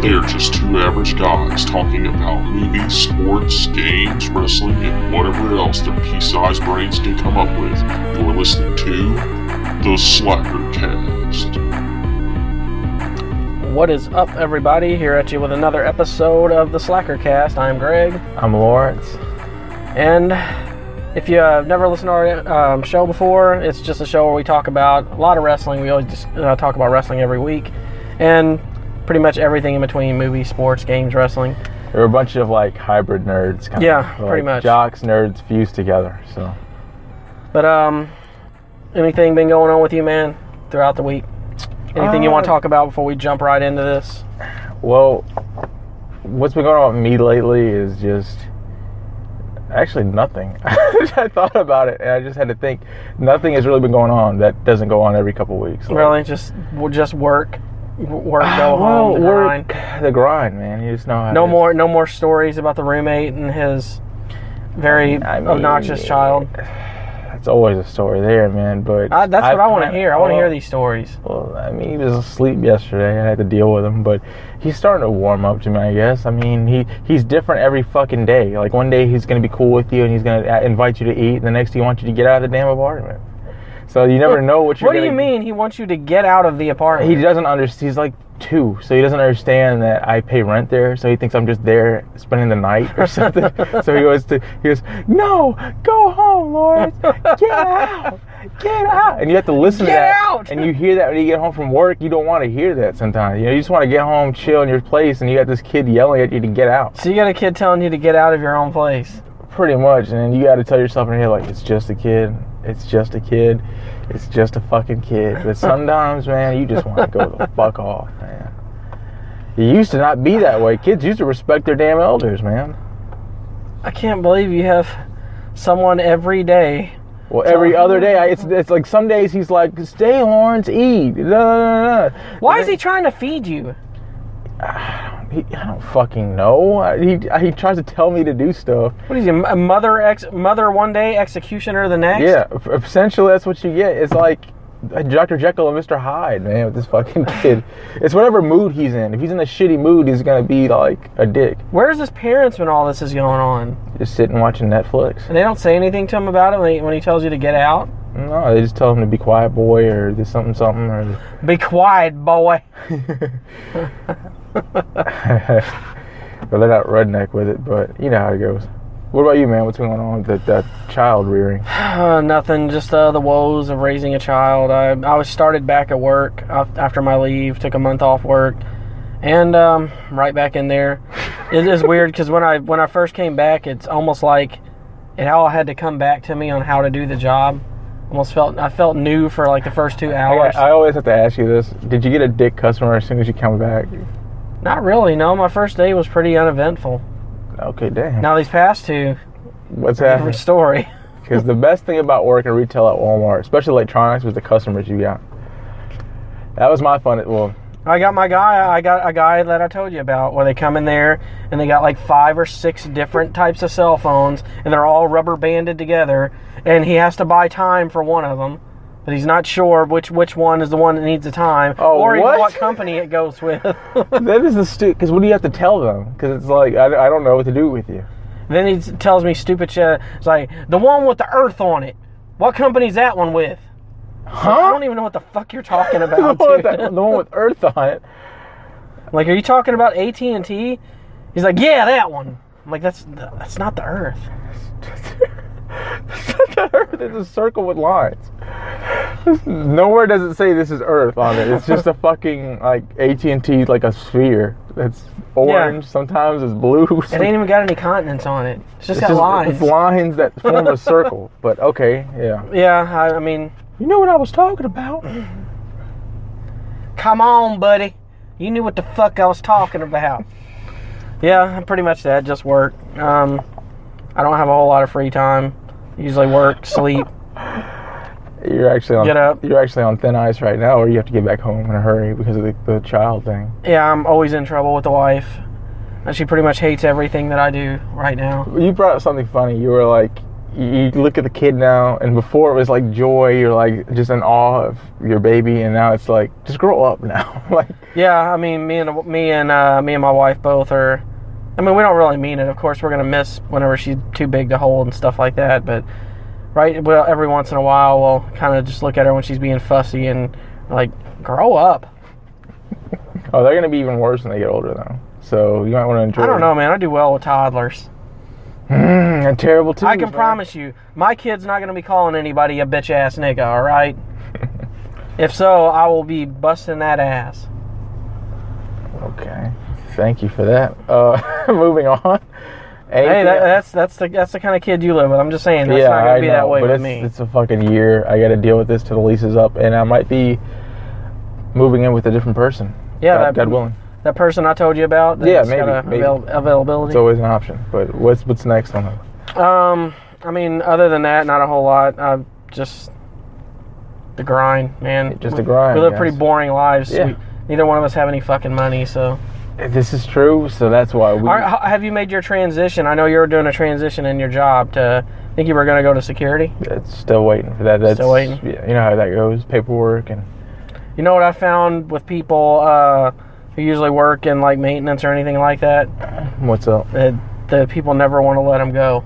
They're just two average guys talking about movies, sports, games, wrestling, and whatever else their pea-sized brains can come up with. You're listening to The Slackercast. What is up, everybody? Here at you with another episode of the Slackercast. I'm Greg, I'm Lawrence. and if you have never listened to our um, show before, it's just a show where we talk about a lot of wrestling. We always just uh, talk about wrestling every week, and pretty much everything in between: movies, sports, games, wrestling. We're a bunch of like hybrid nerds, kind Yeah, of. pretty like much. Jocks, nerds fused together. So But um, anything been going on with you, man, throughout the week? Anything you want to Uh, talk about before we jump right into this? Well, what's been going on with me lately is just actually nothing. I thought about it and I just had to think nothing has really been going on that doesn't go on every couple weeks. Like, Really, just just work, work, Ah, well, home, the work, grind. the grind, man. You just know how. No more, no more stories about the roommate and his very I mean, obnoxious child. It's always a story there, man. But I, that's what I've I want to hear. I want to well, hear these stories. Well, I mean, he was asleep yesterday. I had to deal with him, but he's starting to warm up to me. I guess. I mean, he he's different every fucking day. Like one day he's gonna be cool with you and he's gonna uh, invite you to eat, and the next he wants you to get out of the damn apartment. So you never know what you're. What do you mean he wants you to get out of the apartment? He doesn't understand. He's like two, so he doesn't understand that I pay rent there. So he thinks I'm just there spending the night or something. so he goes to he goes, "No, go home, Lawrence. Get out, get out." And you have to listen to Get that. out! And you hear that when you get home from work. You don't want to hear that sometimes. You know, you just want to get home, chill in your place, and you got this kid yelling at you to get out. so you got a kid telling you to get out of your own place. Pretty much, and you got to tell yourself in your head like, "It's just a kid. It's just a kid. It's just a fucking kid." But sometimes, man, you just want to go the fuck off, man. It used to not be that way. Kids used to respect their damn elders, man. I can't believe you have someone every day. Well, every other day, I, it's it's like some days he's like, "Stay, Lawrence, eat." Da, da, da. Why is he trying to feed you? He, I don't fucking know. He he tries to tell me to do stuff. What is he, a mother ex, mother one day, executioner the next? Yeah, essentially that's what you get. It's like uh, Dr. Jekyll and Mr. Hyde, man, with this fucking kid. It's whatever mood he's in. If he's in a shitty mood, he's gonna be like a dick, Where's his parents when all this is going on? just sitting watching Netflix. And they don't say anything to him about it when he, when he tells you to get out. No, they just tell him to be quiet, boy, or this something something, or. Be quiet, boy. but they're not redneck with it, but you know how it goes. What about you, man? What's going on with that, that child rearing? Uh, nothing, just uh, the woes of raising a child. I, I was started back at work after my leave, took a month off work, and um, right back in there. It is weird because when I when I first came back, it's almost like it all had to come back to me on how to do the job. Almost felt I felt new for like the first two I, hours. I always have to ask you this: Did you get a dick customer as soon as you come back? Not really. No, my first day was pretty uneventful. Okay, damn. Now these past two, What's happening? different story. Because the best thing about working retail at Walmart, especially electronics, was the customers you got. That was my fun. Well, I got my guy. I got a guy that I told you about where they come in there and they got like five or six different types of cell phones and they're all rubber banded together. And he has to buy time for one of them, but he's not sure which which one is the one that needs the time Oh, or what? what company it goes with. that is the stupid. Because what do you have to tell them? Because it's like I, I don't know what to do with you. then he tells me stupid shit. It's like the one with the Earth on it. What company's that one with? Huh? I don't even know what the fuck you're talking the, about. one with that- the one with Earth on it. Like, are you talking about AT and T? He's like, yeah, that one. I'm like, that's that's not the Earth. the Earth is a circle with lines. Nowhere does it say this is Earth on it. It's just a fucking like AT and T, like a sphere. It's orange. Sometimes it's blue. It ain't even got any continents on it. It's just It's got just- lines. It's lines that form a circle. But okay, yeah. Yeah, I, I mean, You know what I was talking about? come on, buddy. You knew what the fuck I was talking about. Yeah, pretty much that. Just work. Um, I don't have a whole lot of free time. Usually work, sleep. You're actually on Get up. You're actually on thin ice right now, or you have to get back home in a hurry because of the, the child thing. Yeah, I'm always in trouble with the wife. And she pretty much hates everything that I do right now. You brought up something funny. You were like, you look at the kid now, and before it was like joy, you're like just in awe of your baby, and now it's like just grow up now. like Yeah, I mean, me and me and uh, me and my wife both are. I mean, we don't really mean it. Of course, we're gonna miss whenever she's too big to hold and stuff like that. But right, well, every once in a while, we'll kind of just look at her when she's being fussy and like, grow up. oh, they're gonna be even worse when they get older though. So you might want to enjoy. I don't know, man. I do well with toddlers. Mm, and terrible too. I can promise you, my kid's not gonna be calling anybody a bitch ass nigga. All right. if so, I will be busting that ass. Okay, thank you for that. Uh, moving on. Hey, that, that's that's the that's the kind of kid you live with. I'm just saying that's yeah, not gonna I be know, that way but with it's, me. it's a fucking year. I got to deal with this till the lease is up, and I might be moving in with a different person. yeah, God, that, God willing. that person I told you about. Yeah, that's maybe, got a maybe. avail- availability. It's always an option. But what's what's next on it? Um, I mean, other than that, not a whole lot. Uh, just the grind, man. Just the grind, We live guys. pretty boring lives. Yeah. We, neither one of us have any fucking money, so. This is true, so that's why we. Are, have you made your transition? I know you were doing a transition in your job to. I think you were going to go to security. It's still waiting for that. That's, Still waiting? Yeah, you know how that goes. Paperwork and You know what I found with people uh, who usually work in like maintenance or anything like that? what's up? That the people never want to let them go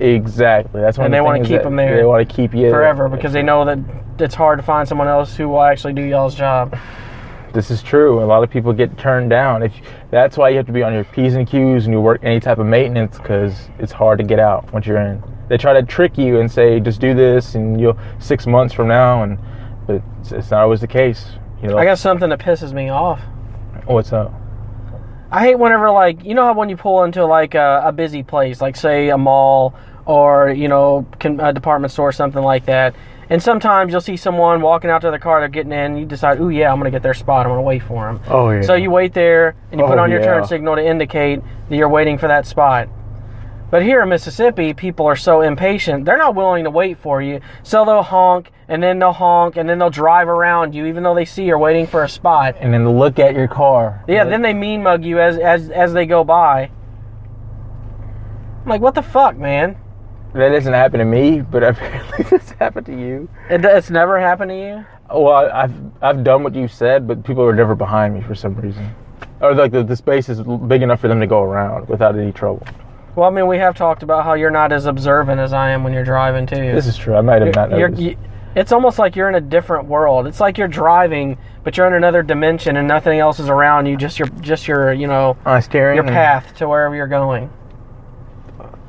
Exactly. That's one. And of they the wanna keep them there They want to keep you forever because they know that it's hard to find someone else who will actually do y'all's job. This is true. A lot of people get turned down. If that's why you have to be on your p's and q's and you work any type of maintenance because it's hard to get out once you're in. They try to trick you and say just do this and you'll six months from now and but it's, it's not always the case. You know. I got something that pisses me off. what's up? I hate whenever like you know how when you pull into like a, a busy place, like say a mall or you know a department store, or something like that. And sometimes you'll see someone walking out to the car, they're getting in. You decide, oh yeah, I'm gonna get their spot. I'm gonna wait for them. Oh yeah. So you wait there and you put Oh, on your yeah. turn signal to indicate that you're waiting for that spot. But here in Mississippi, people are so impatient. They're not willing to wait for you. So they'll honk and then they'll honk and then they'll drive around you even though they see you're waiting for a spot. and then look at your car. Yeah, then they mean mug you as as as they go by. I'm like, what the fuck, man? That doesn't happen to me, but apparently this happened to you. It, it's never happened to you. Well, I've I've done what you said, but people are never behind me for some reason, or like the, the space is big enough for them to go around without any trouble. Well, I mean, we have talked about how you're not as observant as I am when you're driving too. This is true. I might have not noticed. you- it's almost like you're in a different world. It's like you're driving, but you're in another dimension, and nothing else is around you. Just your, just your, you know, on steering. your path to wherever you're going.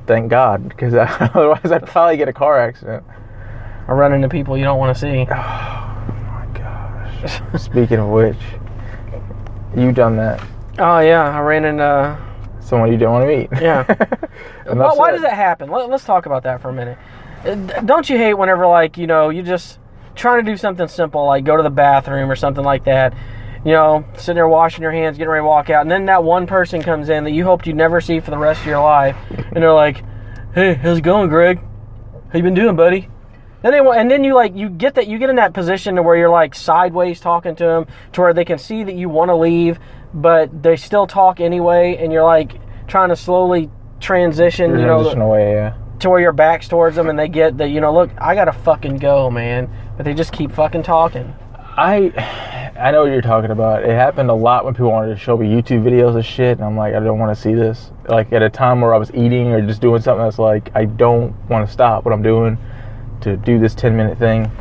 Thank God, because otherwise I'd probably get a car accident. Or run into people you don't want to see. Oh my gosh. Speaking of which, you done that? Oh yeah, I ran into. Someone you don't want to meet. Yeah. Why, why does that happen? Let, let's talk about that for a minute. Uh, Don't you hate whenever, like, you know, you just trying to do something simple, like go to the bathroom or something like that. You know, sitting there washing your hands, getting ready to walk out, and then that one person comes in that you hoped you'd never see for the rest of your life, and they're like, "Hey, how's it going, Greg? How you been doing, buddy?" Then they and then you like you get that you get in that position to where you're like sideways talking to them to where they can see that you want to leave, but they still talk anyway, and you're like trying to slowly transition, you know, Transition away, yeah. to where your back's towards them, and they get that you know, look, I gotta fucking go, man, but they just keep fucking talking. I I know what you're talking about. It happened a lot when people wanted to show me YouTube videos of shit, and I'm like, I don't want to see this. Like at a time where I was eating or just doing something that's like, I don't want to stop what I'm doing to do this 10 minute thing.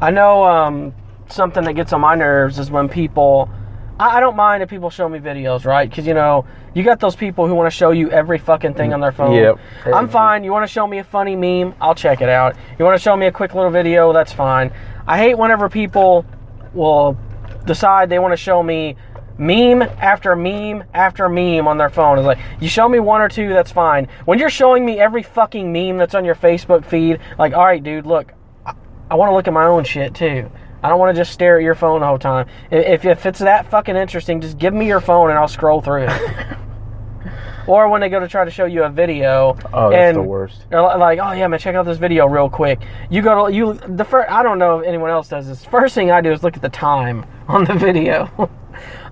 I know um, something that gets on my nerves is when people. I, I don't mind if people show me videos, right? Because you know, you got those people who want to show you every fucking thing on their phone. Yep. I'm fine. You want to show me a funny meme? I'll check it out. You want to show me a quick little video? That's fine. I hate whenever people will decide they want to show me meme after meme after meme on their phone. It's like, you show me one or two, that's fine. When you're showing me every fucking meme that's on your Facebook feed, like, all right, dude, look, I, I want to look at my own shit too. I don't want to just stare at your phone the whole time. If, if it's that fucking interesting, just give me your phone and I'll scroll through it. or when they go to try to show you a video, Oh, that's and the worst. they're li- like, oh yeah, man, check out this video real quick. You go to you the first. I don't know if anyone else does this. First thing I do is look at the time on the video.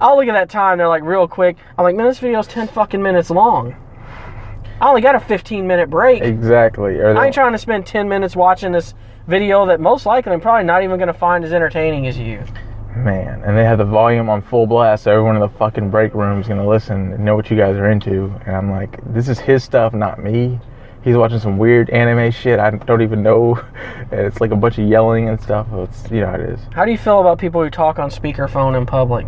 I'll look at that time. They're like real quick. I'm like, man, this video's ten fucking minutes long. I only got a 15 minute break. Exactly. I ain't trying to spend 10 minutes watching this video that most likely I'm probably not even going to find as entertaining as you. Man, and they have the volume on full blast, so everyone in the fucking break room is gonna listen and know what you guys are into. And I'm like, this is his stuff, not me. He's watching some weird anime shit I don't even know. And it's like a bunch of yelling and stuff. It's you know how it is. How do you feel about people who talk on speakerphone in public?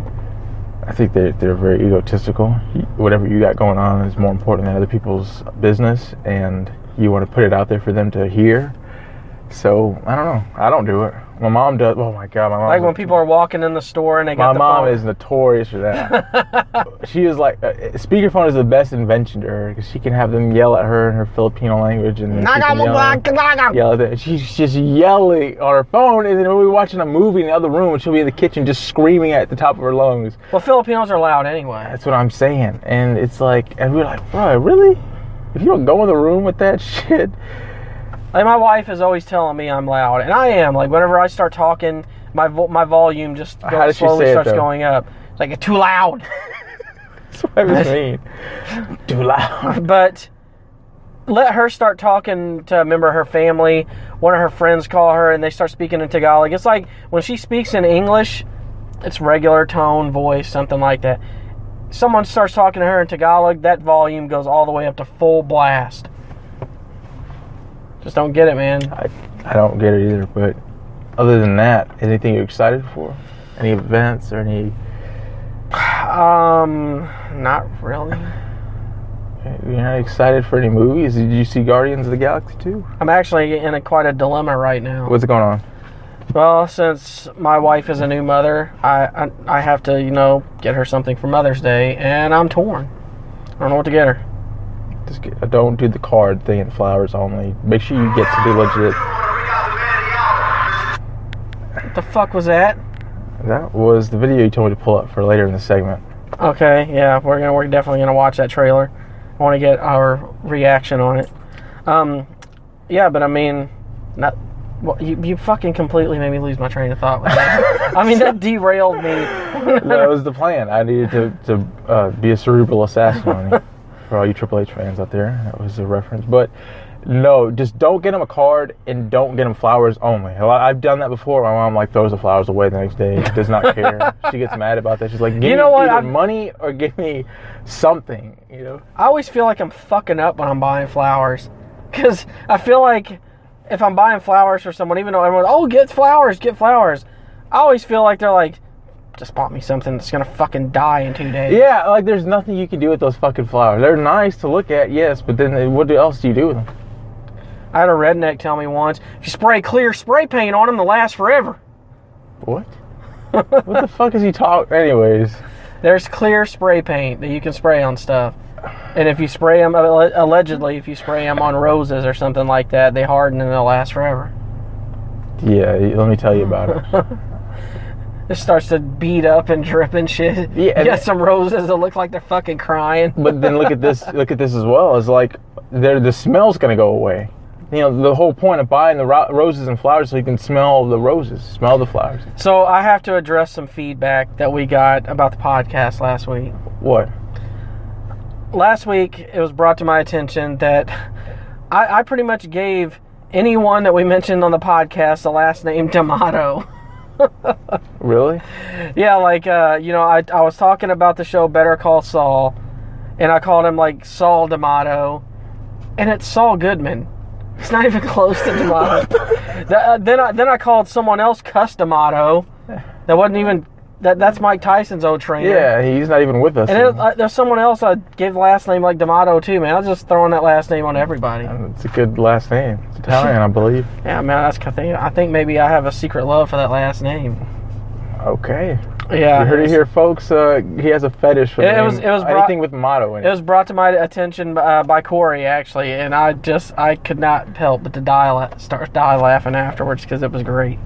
I think they're they're very egotistical. Whatever you got going on is more important than other people's business, and you want to put it out there for them to hear. So I don't know. I don't do it. My mom does. Oh my god, my mom. Like when people are walking in the store and they My got the mom phone. is notorious for that. she is like, uh, speakerphone is the best invention to her because she can have them yell at her in her Filipino language and then yell, yell at them. She's just yelling on her phone, and then we'll be watching a movie in the other room, and she'll be in the kitchen just screaming at the top of her lungs. Well, Filipinos are loud anyway. That's what I'm saying, and it's like, and we're like, bro, really? If you don't go in the room with that shit, Like my wife is always telling me I'm loud, and I am. Like whenever I start talking, my vo- my volume just How goes, does she slowly say it, starts though? going up. It's like it's too loud. that's what I was mean. Too loud. but let her start talking to a member of her family. One of her friends call her and they start speaking in Tagalog. It's like when she speaks in English, it's regular tone, voice, something like that. Someone starts talking to her in Tagalog, that volume goes all the way up to full blast. Just don't get it, man. I, I don't get it either, but other than that, anything you're excited for? Any events or any? Um, not really. You're not excited for any movies? Did you see Guardians of the Galaxy 2? I'm actually in a, quite a dilemma right now. What's going on? Well, since my wife is a new mother, I, I I have to you know get her something for Mother's Day, and I'm torn. I don't know what to get her. Just get, uh, don't do the card thing and flowers only. Make sure you get something legit. What the fuck was that? That was the video you told me to pull up for later in the segment. Okay, yeah, we're gonna we're definitely gonna watch that trailer. I want to get our reaction on it. Um, yeah, but I mean, not. Well, you, you fucking completely made me lose my train of thought with that. I mean, that derailed me. that was the plan. I needed to, to uh, be a cerebral assassin on you. For all you Triple H fans out there, that was a reference. But no, just don't get them a card and don't get them flowers only. I've done that before. My mom like throws the flowers away the next day. Does not care. she gets mad about that. She's like, give You know me what? either I've- money or give me something. You know. I always feel like I'm fucking up when I'm buying flowers. Because I feel like if I'm buying flowers for someone, even though everyone's, oh, get flowers, get flowers, I always feel like they're like, just bought me something that's to fucking die in two days. Yeah, like there's nothing you can do with those fucking flowers. They're nice to look at, yes, but then they- what else do you do with them? I had a redneck tell me once, if you spray clear spray paint on them, they'll last forever. What? what the fuck is he talking? Anyways, There's clear spray paint that you can spray on stuff. And if you spray them, allegedly, if you spray them on roses or something like that, they harden and they'll last forever. yeah, let me tell you about it. It starts to beat up and drip and shit. Yeah, you got some roses that look like they're fucking crying. But then look at this. Look at this as well. It's like the smell's gonna go away. You know the whole point of buying the ro- roses and flowers so you can smell the roses, smell the flowers. So I have to address some feedback that we got about the podcast last week. What? Last week, it was brought to my attention that I, I pretty much gave anyone that we mentioned on the podcast the last name D'Amato. Really? Yeah, like uh, you know, I, I was talking about the show Better Call Saul, and I called him like Saul D'Amato, and it's Saul Goodman. It's not even close to D'Amato. Th- uh, then I then I called someone else Cus D'Amato. That wasn't even that. That's Mike Tyson's old trainer. Yeah, he's not even with us. And it, uh, there's someone else I gave the last name like D'Amato too, man. I was just throwing that last name on everybody. it's a good last name. It's Italian, I believe. Yeah, man, that's I think I think maybe I have a secret love for that last name. Okay. Yeah, You heard it here, folks. Uh, he has a fetish for It- it was- it was brought- anything with motto in It it. was brought to my attention uh, by Corey actually, and I just I could not help but to die start die laughing afterwards because it was great.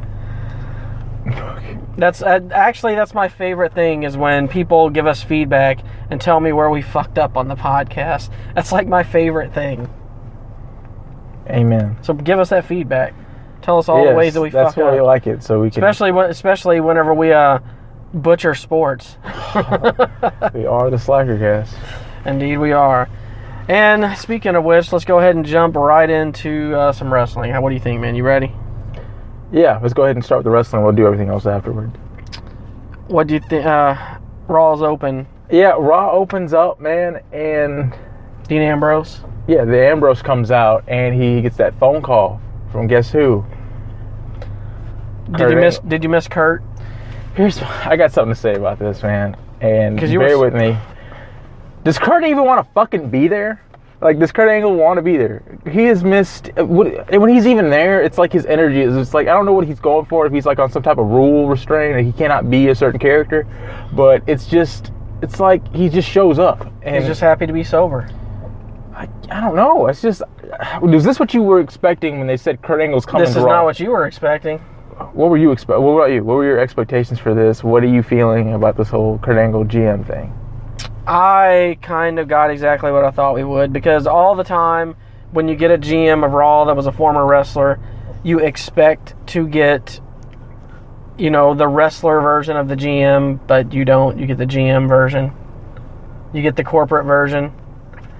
That's uh, actually that's my favorite thing is when people give us feedback and tell me where we fucked up on the podcast. That's like my favorite thing. Amen. So give us that feedback. Tell us all the ways that we that's fuck why we like it, so we can. especially when especially whenever we uh butcher sports. we are the Slackercast. Indeed, we are. And speaking of which, let's go ahead and jump right into uh, some wrestling. What do you think, man? You ready? Yeah, let's go ahead and start with the wrestling. We'll do everything else afterward. What do you think? Uh, Raw's open. Yeah, Raw opens up, man, and Dean Ambrose. yeah, the Ambrose comes out and he gets that phone call from guess who? Did Kurt you miss? Angle. Did you miss Kurt? Here's I got something to say about this, man. And bear were- with me. Does Kurt even want to fucking be there? Like, does Kurt Angle want to be there? He has missed. uh, When he's even there, it's like his energy is. It's like I don't know what he's going for. If he's like on some type of rule restraint, and he cannot be a certain character, but it's just. It's like he just shows up, and He's just happy to be sober. I, I don't know. It's just. Was this what you were expecting when they said Kurt Angle's coming? This is Raw? not what you were expecting. What were you expect? What about you? What were your expectations for this? What are you feeling about this whole Kurt Angle GM thing? I kind of got exactly what I thought we would because all the time when you get a GM of Raw that was a former wrestler, you expect to get, you know, the wrestler version of the GM, but you don't. You get the GM version. You get the corporate version.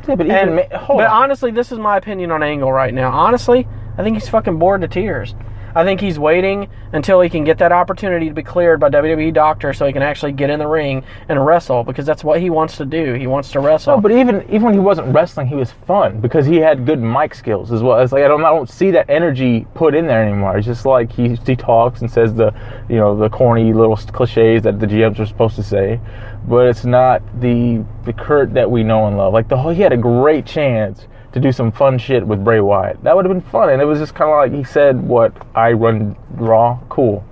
Yeah, but even hold but honestly, this is my opinion on Angle right now. Honestly, I think he's fucking bored to tears. I think he's waiting until he can get that opportunity to be cleared by WWE doctor so he can actually get in the ring and wrestle because that's what he wants to do. He wants to wrestle. No, but even even when he wasn't wrestling, he was fun because he had good mic skills as well. It's like I don't I don't see that energy put in there anymore. It's just like he he talks and says the you know the corny little cliches that the GMs are supposed to say, but it's not the the Kurt that we know and love. Like the whole he had a great chance to do some fun shit with Bray Wyatt. That would have been fun, and it was just kind of like he said, "What I run Raw, cool."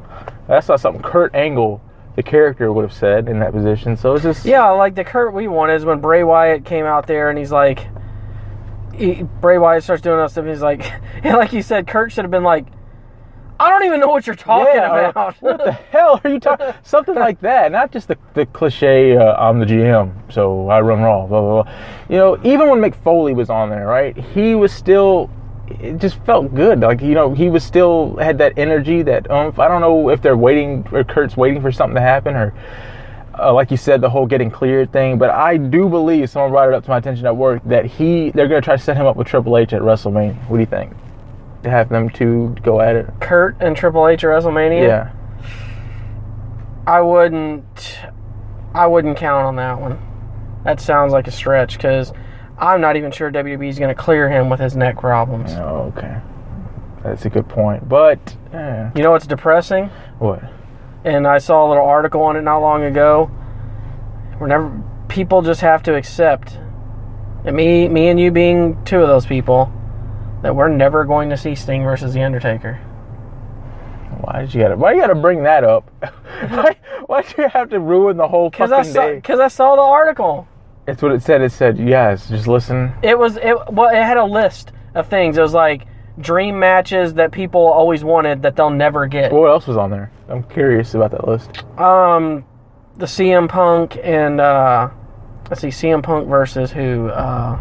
That's not something Kurt Angle, the character, would have said in that position. So it's just yeah, like the Kurt we want is when Bray Wyatt came out there and he's like, he, Bray Wyatt starts doing that stuff. And he's like, and like you said, Kurt should have been like, I don't even know what you're talking Yeah, about. what the hell are you talking? Something like that. Not just the, the cliche, uh, I'm the GM, so I run Raw, blah, blah, blah. You know, even when Mick Foley was on there, right? He was still, it just felt good. Like, you know, he was still, had that energy, that umph. I don't know if they're waiting, or Kurt's waiting for something to happen, or uh, like you said, the whole getting cleared thing. But I do believe, someone brought it up to my attention at work, that he, they're going to try to set him up with Triple H at WrestleMania. What do you think? To have them two go at it? Kurt and Triple H at WrestleMania. yeah. I wouldn't. I wouldn't count on that one. That sounds like a stretch because I'm not even sure WWE is going to clear him with his neck problems. Oh, okay. That's a good point. But, eh, You know what's depressing? what? And I saw a little article on it not long ago. Whenever people just have to accept, and me, me and you being two of those people, that we're never going to see Sting versus The Undertaker. Why did you gotta? Why you gotta bring that up? why? Why do you have to ruin the whole Because I fucking saw, day? because I saw the article. It's what it said. It said, yes, just listen. It was it well it had a list of things. It was like dream matches that people always wanted that they'll never get. What else was on there? I'm curious about that list. Um the CM Punk and uh let's see CM Punk versus who uh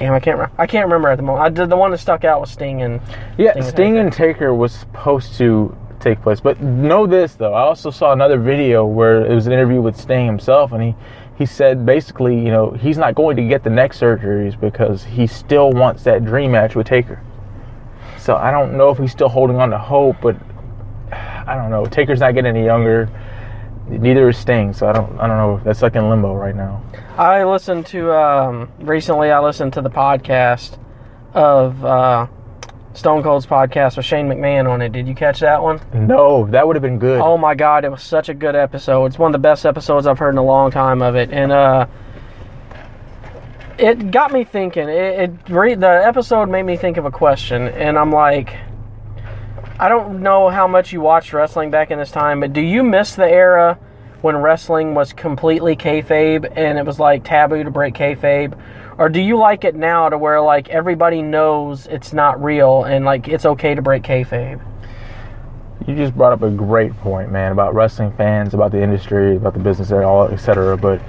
Damn, I can't. Re- I can't remember at the moment. I did the one that stuck out was Sting and Yeah, Sting and Sting and Taker was supposed to take place, but know this though. I also saw another video where it was an interview with Sting himself, and he he said basically, you know, he's not going to get the neck surgeries because he still wants that dream match with Taker. So I don't know if he's still holding on to hope, but I don't know. Taker's not getting any younger. Neither is Sting, so I don't. I don't know. That's like in limbo right now. I listened to um, recently. I listened to the podcast of uh, Stone Cold's podcast with Shane McMahon on it. Did you catch that one? No, that would have been good. Oh my god, it was such a good episode. It's one of the best episodes I've heard in a long time of it, and uh, it got me thinking. It, it re- the episode made me think of a question, and I'm like, I don't know how much you watched wrestling back in this time, but do you miss the era when wrestling was completely kayfabe and it was like taboo to break kayfabe? Or do you like it now to where like everybody knows it's not real and like it's okay to break kayfabe? You just brought up a great point, man, about wrestling fans, about the industry, about the business, all, etc. But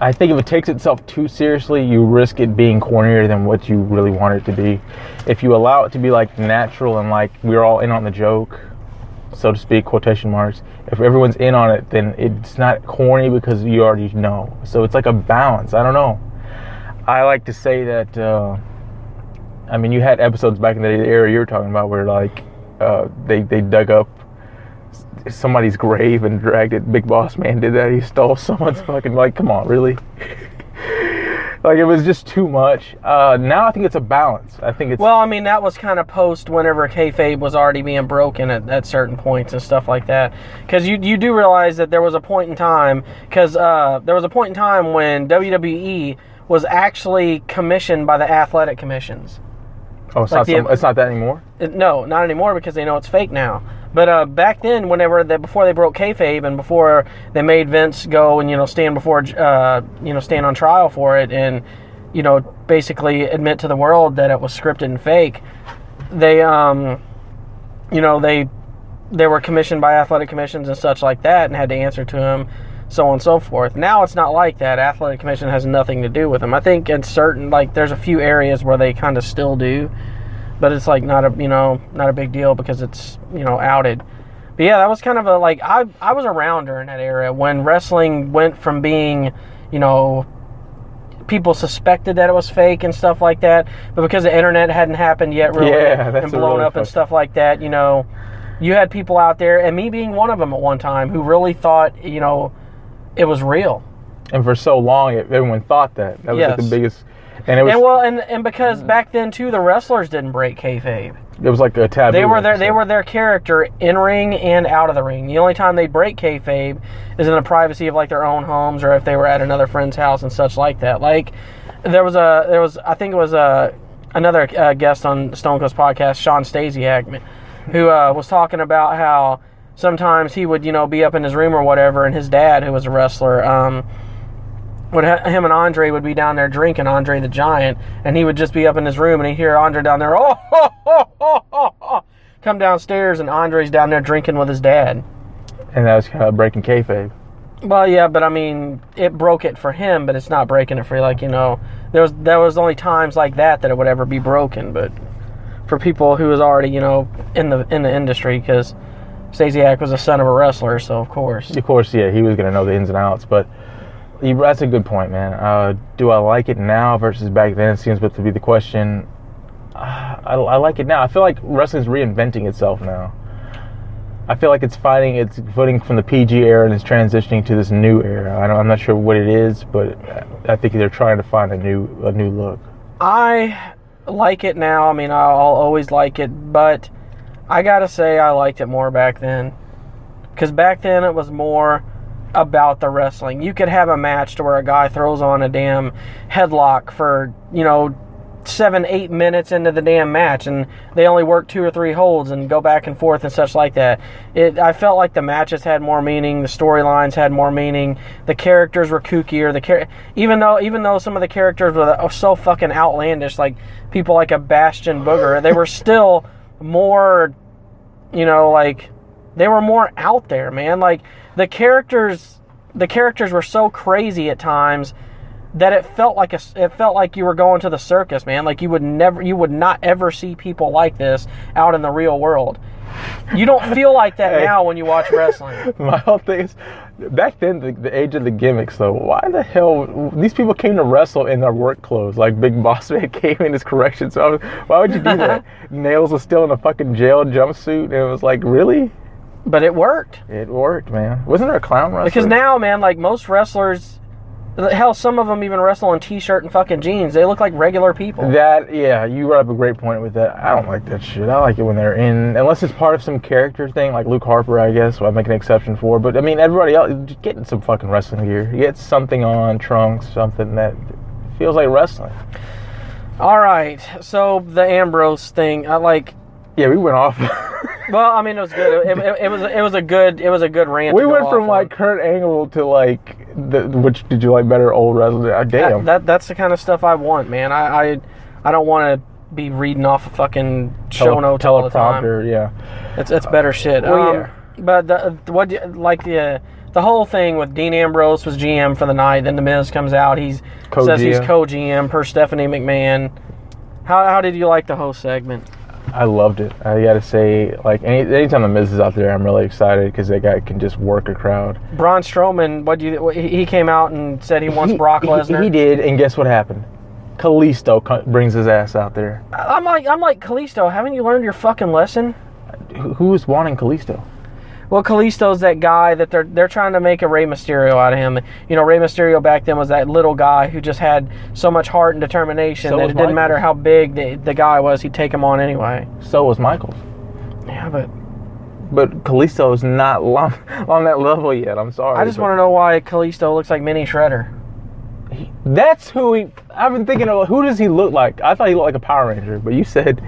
I think if it takes itself too seriously, you risk it being cornier than what you really want it to be. If you allow it to be like natural and like we're all in on the joke, so to speak, quotation marks. If everyone's in on it, then it's not corny because you already know. So it's like a balance. I don't know. I like to say that. Uh, I mean, you had episodes back in the era you were talking about where like uh, they they dug up somebody's grave and dragged it. Big Boss Man did that. He stole someone's fucking like. Come on, really? like it was just too much. Uh, now I think it's a balance. I think it's Well, I mean, that was kind of post whenever kayfabe was already being broken at, at certain points and stuff like that. Because you you do realize that there was a point in time, because uh, there was a point in time when WWE was actually commissioned by the athletic commissions. oh, it's like not the- some, it's not that anymore. It- no, not anymore because they know it's fake now. But uh, back then, whenever they, before they broke kayfabe and before they made Vince go and you know stand before uh, you know stand on trial for it and you know basically admit to the world that it was scripted and fake, they um, you know they they were commissioned by athletic commissions and such like that and had to answer to him so on and so forth. Now it's not like that. Athletic commission has nothing to do with them i think in certain like there's a few areas where they kind of still do but it's like not a you know not a big deal because it's you know outed. But yeah that was kind of a like i i was around during that era when wrestling went from being you know people suspected that it was fake and stuff like that but because the internet hadn't happened yet really Yeah, that's and blown really up and stuff like that you know you had people out there and me being one of them at one time who really thought you know it was real. And for so long, everyone thought that. That was like the biggest. And it was and well and, and because back then too the wrestlers didn't break kayfabe it was like a taboo. They were their they were their character in ring and out of the ring. The only time they break kayfabe is in the privacy of like their own homes or if they were at another friend's house and such like that. Like there was a there was I think it was a another uh, guest on Stone Cold's podcast, Shawn Stasiak, who uh, was talking about how sometimes he would you know be up in his room or whatever, and his dad, who was a wrestler. Um, would ha- him and Andre would be down there drinking Andre the Giant, and he would just be up in his room, and he'd hear Andre down there, oh, ho, ho, ho, ho, ho," come downstairs, and Andre's down there drinking with his dad. and that was kind of breaking kayfabe. Well, yeah, but I mean, it broke it for him, but it's not breaking it for you, like you know. There was there was only times like that that it would ever be broken, but for people who was already you know in the in the industry, because Stasiak was a son of a wrestler, so of course. Of course, yeah, he was gonna know the ins and outs, but that's a good point, man. Uh, do I like it now versus back then? Seems to be the question. Uh, I, I like it now. I feel like wrestling's reinventing itself now. I feel like it's finding its footing from the PG era and it's transitioning to this new era. I I'm not sure what it is, but I think they're trying to find a new a new look. I like it now. I mean, I'll always like it, but I gotta say I liked it more back then. Because back then it was more about the wrestling. You could have a match to where a guy throws on a damn headlock for, you know, seven, eight minutes into the damn match, and they only work two or three holds and go back and forth and such like that. It, I felt like the matches had more meaning, the storylines had more meaning, the characters were kookier. The char- even though even though some of the characters were so fucking outlandish, like people like a Bastion Booger, they were still more, you know, like they were more out there, man. Like the characters, the characters were so crazy at times that it felt like a, it felt like you were going to the circus, man. Like you would never, you would not ever see people like this out in the real world. You don't feel like that Hey. now when you watch wrestling. My whole thing is, back then, the, the age of the gimmicks, though, why the hell these people came to wrestle in their work clothes? Like Big Boss Man came in his correction. So I was- why would you do that? Nails was still in a fucking jail jumpsuit, and it was like, really? But it worked It worked, man. Wasn't there a clown wrestler? because now, man, like most wrestlers, hell, some of them even wrestle in t-shirt and fucking jeans. They look like regular people. That yeah, you brought up a great point with that. I don't like that shit. I like it when they're in, unless it's part of some character thing, like Luke Harper, I guess. I make an exception for. But I mean, everybody else, getting some fucking wrestling gear. Get something on, trunks, something that feels like wrestling. All right, so the Ambrose thing, I like. Yeah, we went off. Well, I mean, it was good. It, it, it was it was a good it was a good rant. we went from on. like Kurt Angle to like the which did you like better, old wrestler? Uh, damn. That, that that's the kind of stuff I want, man. I I, I don't want to be reading off a fucking show Tele- notes all the time. teleprompter, yeah. It's it's better shit. Well, um, yeah. But the, what you- like the the whole thing with Dean Ambrose was GM for the night. Then the Miz comes out. He's says he's Co-GM. co GM per Stephanie McMahon. How how did you like the whole segment? I loved it. I gotta say, like any anytime the Miz is out there, I'm really excited because that guy can just work a crowd. Braun Strowman, what do you? what- He he came out and said he wants He- Brock he- Lesnar. He, did, and guess what happened? Kalisto co- brings his ass out there. I'm like, I'm like Kalisto. Haven't you learned your fucking lesson? Who- Who's wanting Kalisto? Well, Kalisto's that guy that they're they're trying to make a Rey Mysterio out of him. You know, Rey Mysterio back then was that little guy who just had so much heart and determination So that it didn't matter how big the, the guy was, he'd take him on anyway. So was Michaels. Yeah, but But Kalisto is not on, on that level yet. I'm sorry. I just want to know why Kalisto looks like Mini Shredder. he- That's who he. I've been thinking of. Who does he look like? I thought he looked like a Power Ranger, but you said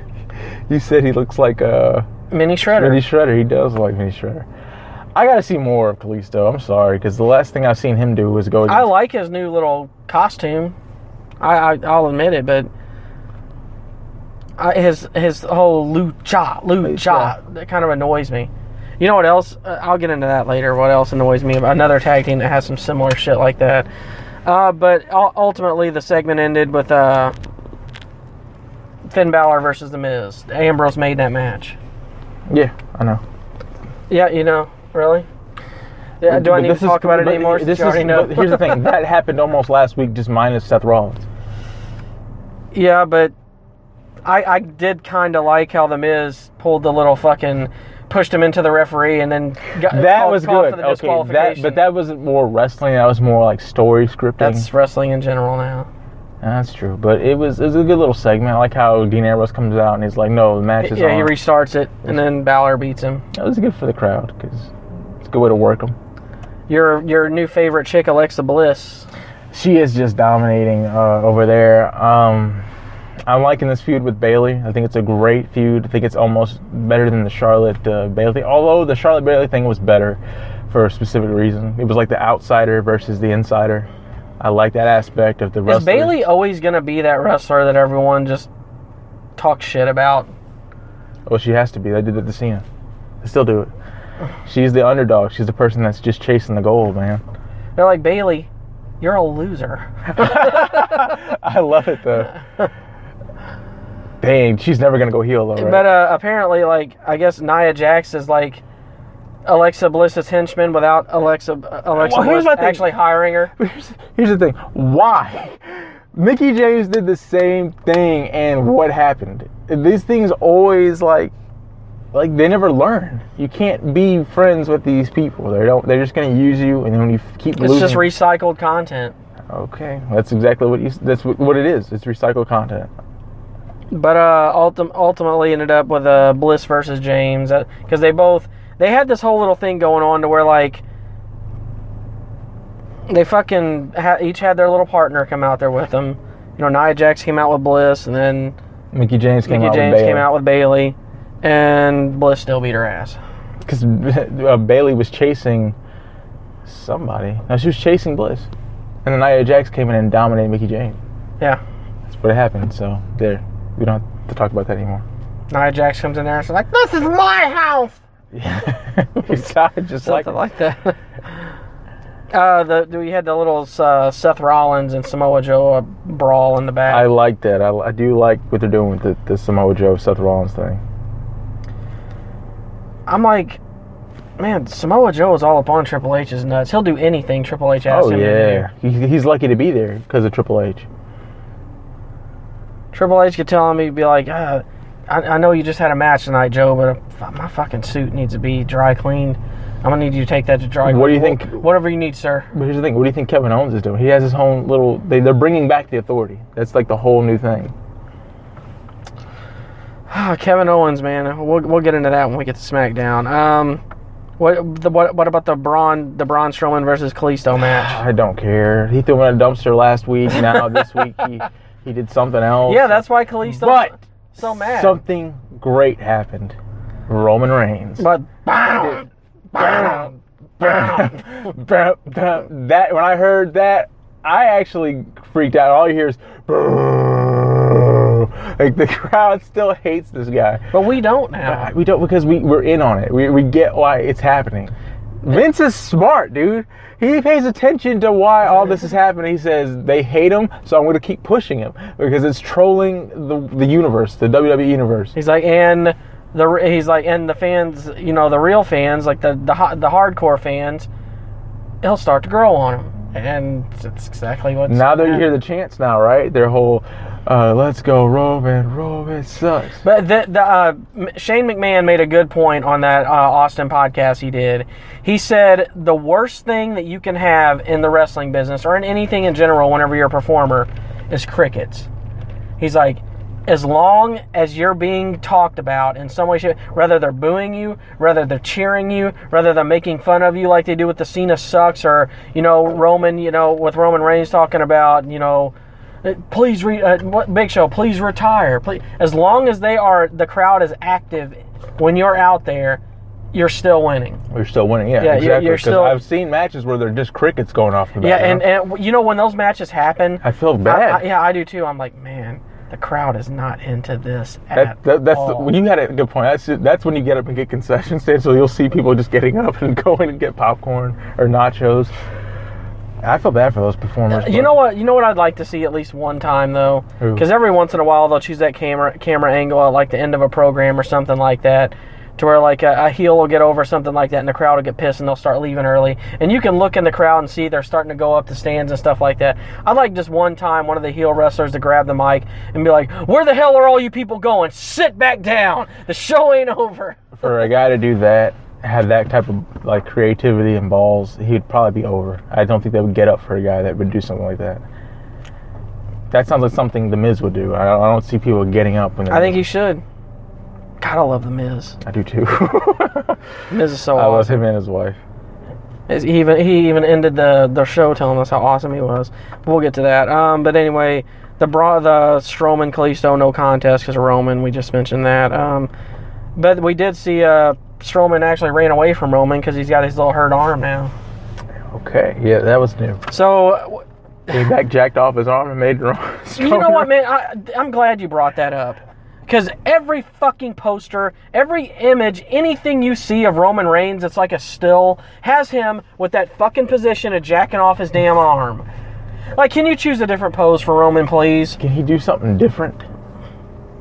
you said he looks like a Mini Shredder. Mini Shredder. He does like Mini Shredder. I gotta see more of Kalisto. I'm sorry, because the last thing I've seen him do was go. I like his new little costume. I, I I'll admit it, but I, his his whole lucha lucha that kind of annoys me. You know what else? Uh, I'll get into that later. What else annoys me? Another tag team that has some similar shit like that. Uh, but ultimately, the segment ended with uh, Finn Balor versus The Miz. Ambrose made that match. Yeah, I know. Yeah, you know, really. Yeah, do I need to this is- talk about it anymore? This is, here's the thing. That happened almost last week, just minus Seth Rollins. Yeah, but I I did kind of like how the Miz pulled the little fucking pushed him into the referee and then got, That called- was called good. for the Okay, that but that wasn't more wrestling. That was more like story scripting. that's wrestling in general now. That's true, but it was it was a good little segment. I like how Dean Ambrose comes out and he's like, "No, the match is Yeah, he restarts it and then Balor beats him. That was good for the crowd because it's a good way to work them. Your your new favorite chick Alexa Bliss. She is just dominating uh, over there. Um, I'm liking this feud with Bayley. I think it's a great feud. I think it's almost better than the Charlotte uh, Bayley thing. Although the Charlotte Bayley thing was better for a specific reason. It was like the outsider versus the insider. I like that aspect of the wrestler. Is. Bayley always gonna be that wrestler that everyone just talks shit about? Well, she has to be. They did it to Cena. They still do it. She's the underdog. She's the person that's just chasing the gold, man. They're like Bayley, you're a loser. I love it though. Dang, she's never gonna go heel though, right? But uh, apparently, like I guess Nia Jax is like Alexa Bliss's henchman without Alexa uh, Alexa Well, Bliss actually hiring her. here's, here's the thing. Why? Mickie James did the same thing, and what happened? These things always like, like they never learn. You can't be friends with these people. They don't. They're just gonna use you, and then when you keep It's losing. just recycled content. okay, that's exactly what you. That's what, it is. It's recycled content. But uh, ultim- ultimately ended up with uh, Bliss versus James because they both they had this whole little thing going on to where like they fucking ha- each had their little partner come out there with them. You know, Nia Jax came out with Bliss, and then Mickie James came Mickie out James with came out with Bayley, and Bliss still beat her ass. because uh, Bayley was chasing somebody. No, she was chasing Bliss, and then Nia Jax came in and dominated Mickie James. Yeah, That's what happened. So there, we don't have to talk about that anymore. Nia Jax comes in there and she's like, "This is my house." Yeah, we just like Something like that. Uh, the we had the little uh, Seth Rollins and Samoa Joe uh, brawl in the back. I like that. I, I do like what they're doing with the, the Samoa Joe Seth Rollins thing. I'm like, man, Samoa Joe is all up on Triple H's nuts. He'll do anything Triple H asks Oh him yeah, to do. he, he's lucky to be there because of Triple H. Triple H could tell him he'd be like, uh, I, I know you just had a match tonight, Joe, but my fucking suit needs to be dry cleaned. I'm gonna need you to take that to dry. What do you think- Whatever you need, sir. But here's the thing: what do you think Kevin Owens is doing? He has his own little. They, they're bringing back the Authority. That's like the whole new thing. Kevin Owens, man. We'll, we'll get into that when we get to SmackDown. Um, what the what, what about the Braun the Braun Strowman versus Kalisto match? I don't care. He threw him in a dumpster last week. Now this week he he did something else. Yeah, that's why Kalisto But so mad. something great happened. Roman Reigns. but bam, bam, that when I heard that, I actually freaked out. All you hear is like the crowd still hates this guy. but we don't now. Uh, we don't because we we're in on it. We we get why it's happening. Vince is smart, dude. He pays attention to why all this is happening. He says they hate him, so I'm going to keep pushing him because it's trolling the the universe, the WWE universe. He's like, and the he's like, and the fans, you know, the real fans, like the the the hardcore fans, he'll start to grow on him, and that's exactly what. Now that you hear the chants now, right? Their whole uh, "Let's go, Roman, Roman sucks." But the, the uh, Shane McMahon made a good point on that uh, Austin podcast he did. He said the worst thing that you can have in the wrestling business or in anything in general, whenever you're a performer, is crickets. He's like, as long as you're being talked about in some way, whether they're booing you, whether they're cheering you, whether they're making fun of you like they do with the Cena sucks, or you know Roman, you know with Roman Reigns talking about you know uh, please re- uh, Big Show, please retire. Please, as long as they are, the crowd is active when you're out there, you're still winning. You're still winning, yeah, Yeah, exactly. still- I've seen matches where they're just crickets going off the. Yeah, and, and you know when those matches happen, I feel bad. I- yeah, I do too. I'm like, man, the crowd is not into this at That, that, that's the, all. when you had a good point. That's that's when you get up and get concession stands. So you'll see people just getting up and going and get popcorn or nachos. I feel bad for those performers. You know what? You know what I'd like to see at least one time though, because every once in a while they'll choose that camera camera angle at like the end of a program or something like that, to where like a, a heel will get over something like that, and the crowd will get pissed and they'll start leaving early, and you can look in the crowd and see they're starting to go up the stands and stuff like that. I'd like just one time one of the heel wrestlers to grab the mic and be like, "Where the hell are all you people going? Sit back down. The show ain't over." for a guy to do that, have that type of like creativity and balls, he'd probably be over. I don't think they would get up for a guy that would do something like that. That sounds like something the Miz would do. I don't, I don't see people getting up when. I think he should. God, I love the Miz. I do too. Miz is so I love him and his wife. Is- He even he even ended the the show telling us how awesome he was. We'll get to that. Um, but anyway, the bra the Strowman Kalisto no contest because Roman. We just mentioned that. Um, but we did see uh Strowman actually ran away from Roman because he's got his little hurt arm now. Okay, yeah, that was new. So he back, jacked off his arm, and made wrong. you know what, man? I, I'm glad you brought that up. Because every fucking poster, every image, anything you see of Roman Reigns that's like a still has him with that fucking position of jacking off his damn arm. Like, can you choose a different pose for Roman, please? Can he do something different?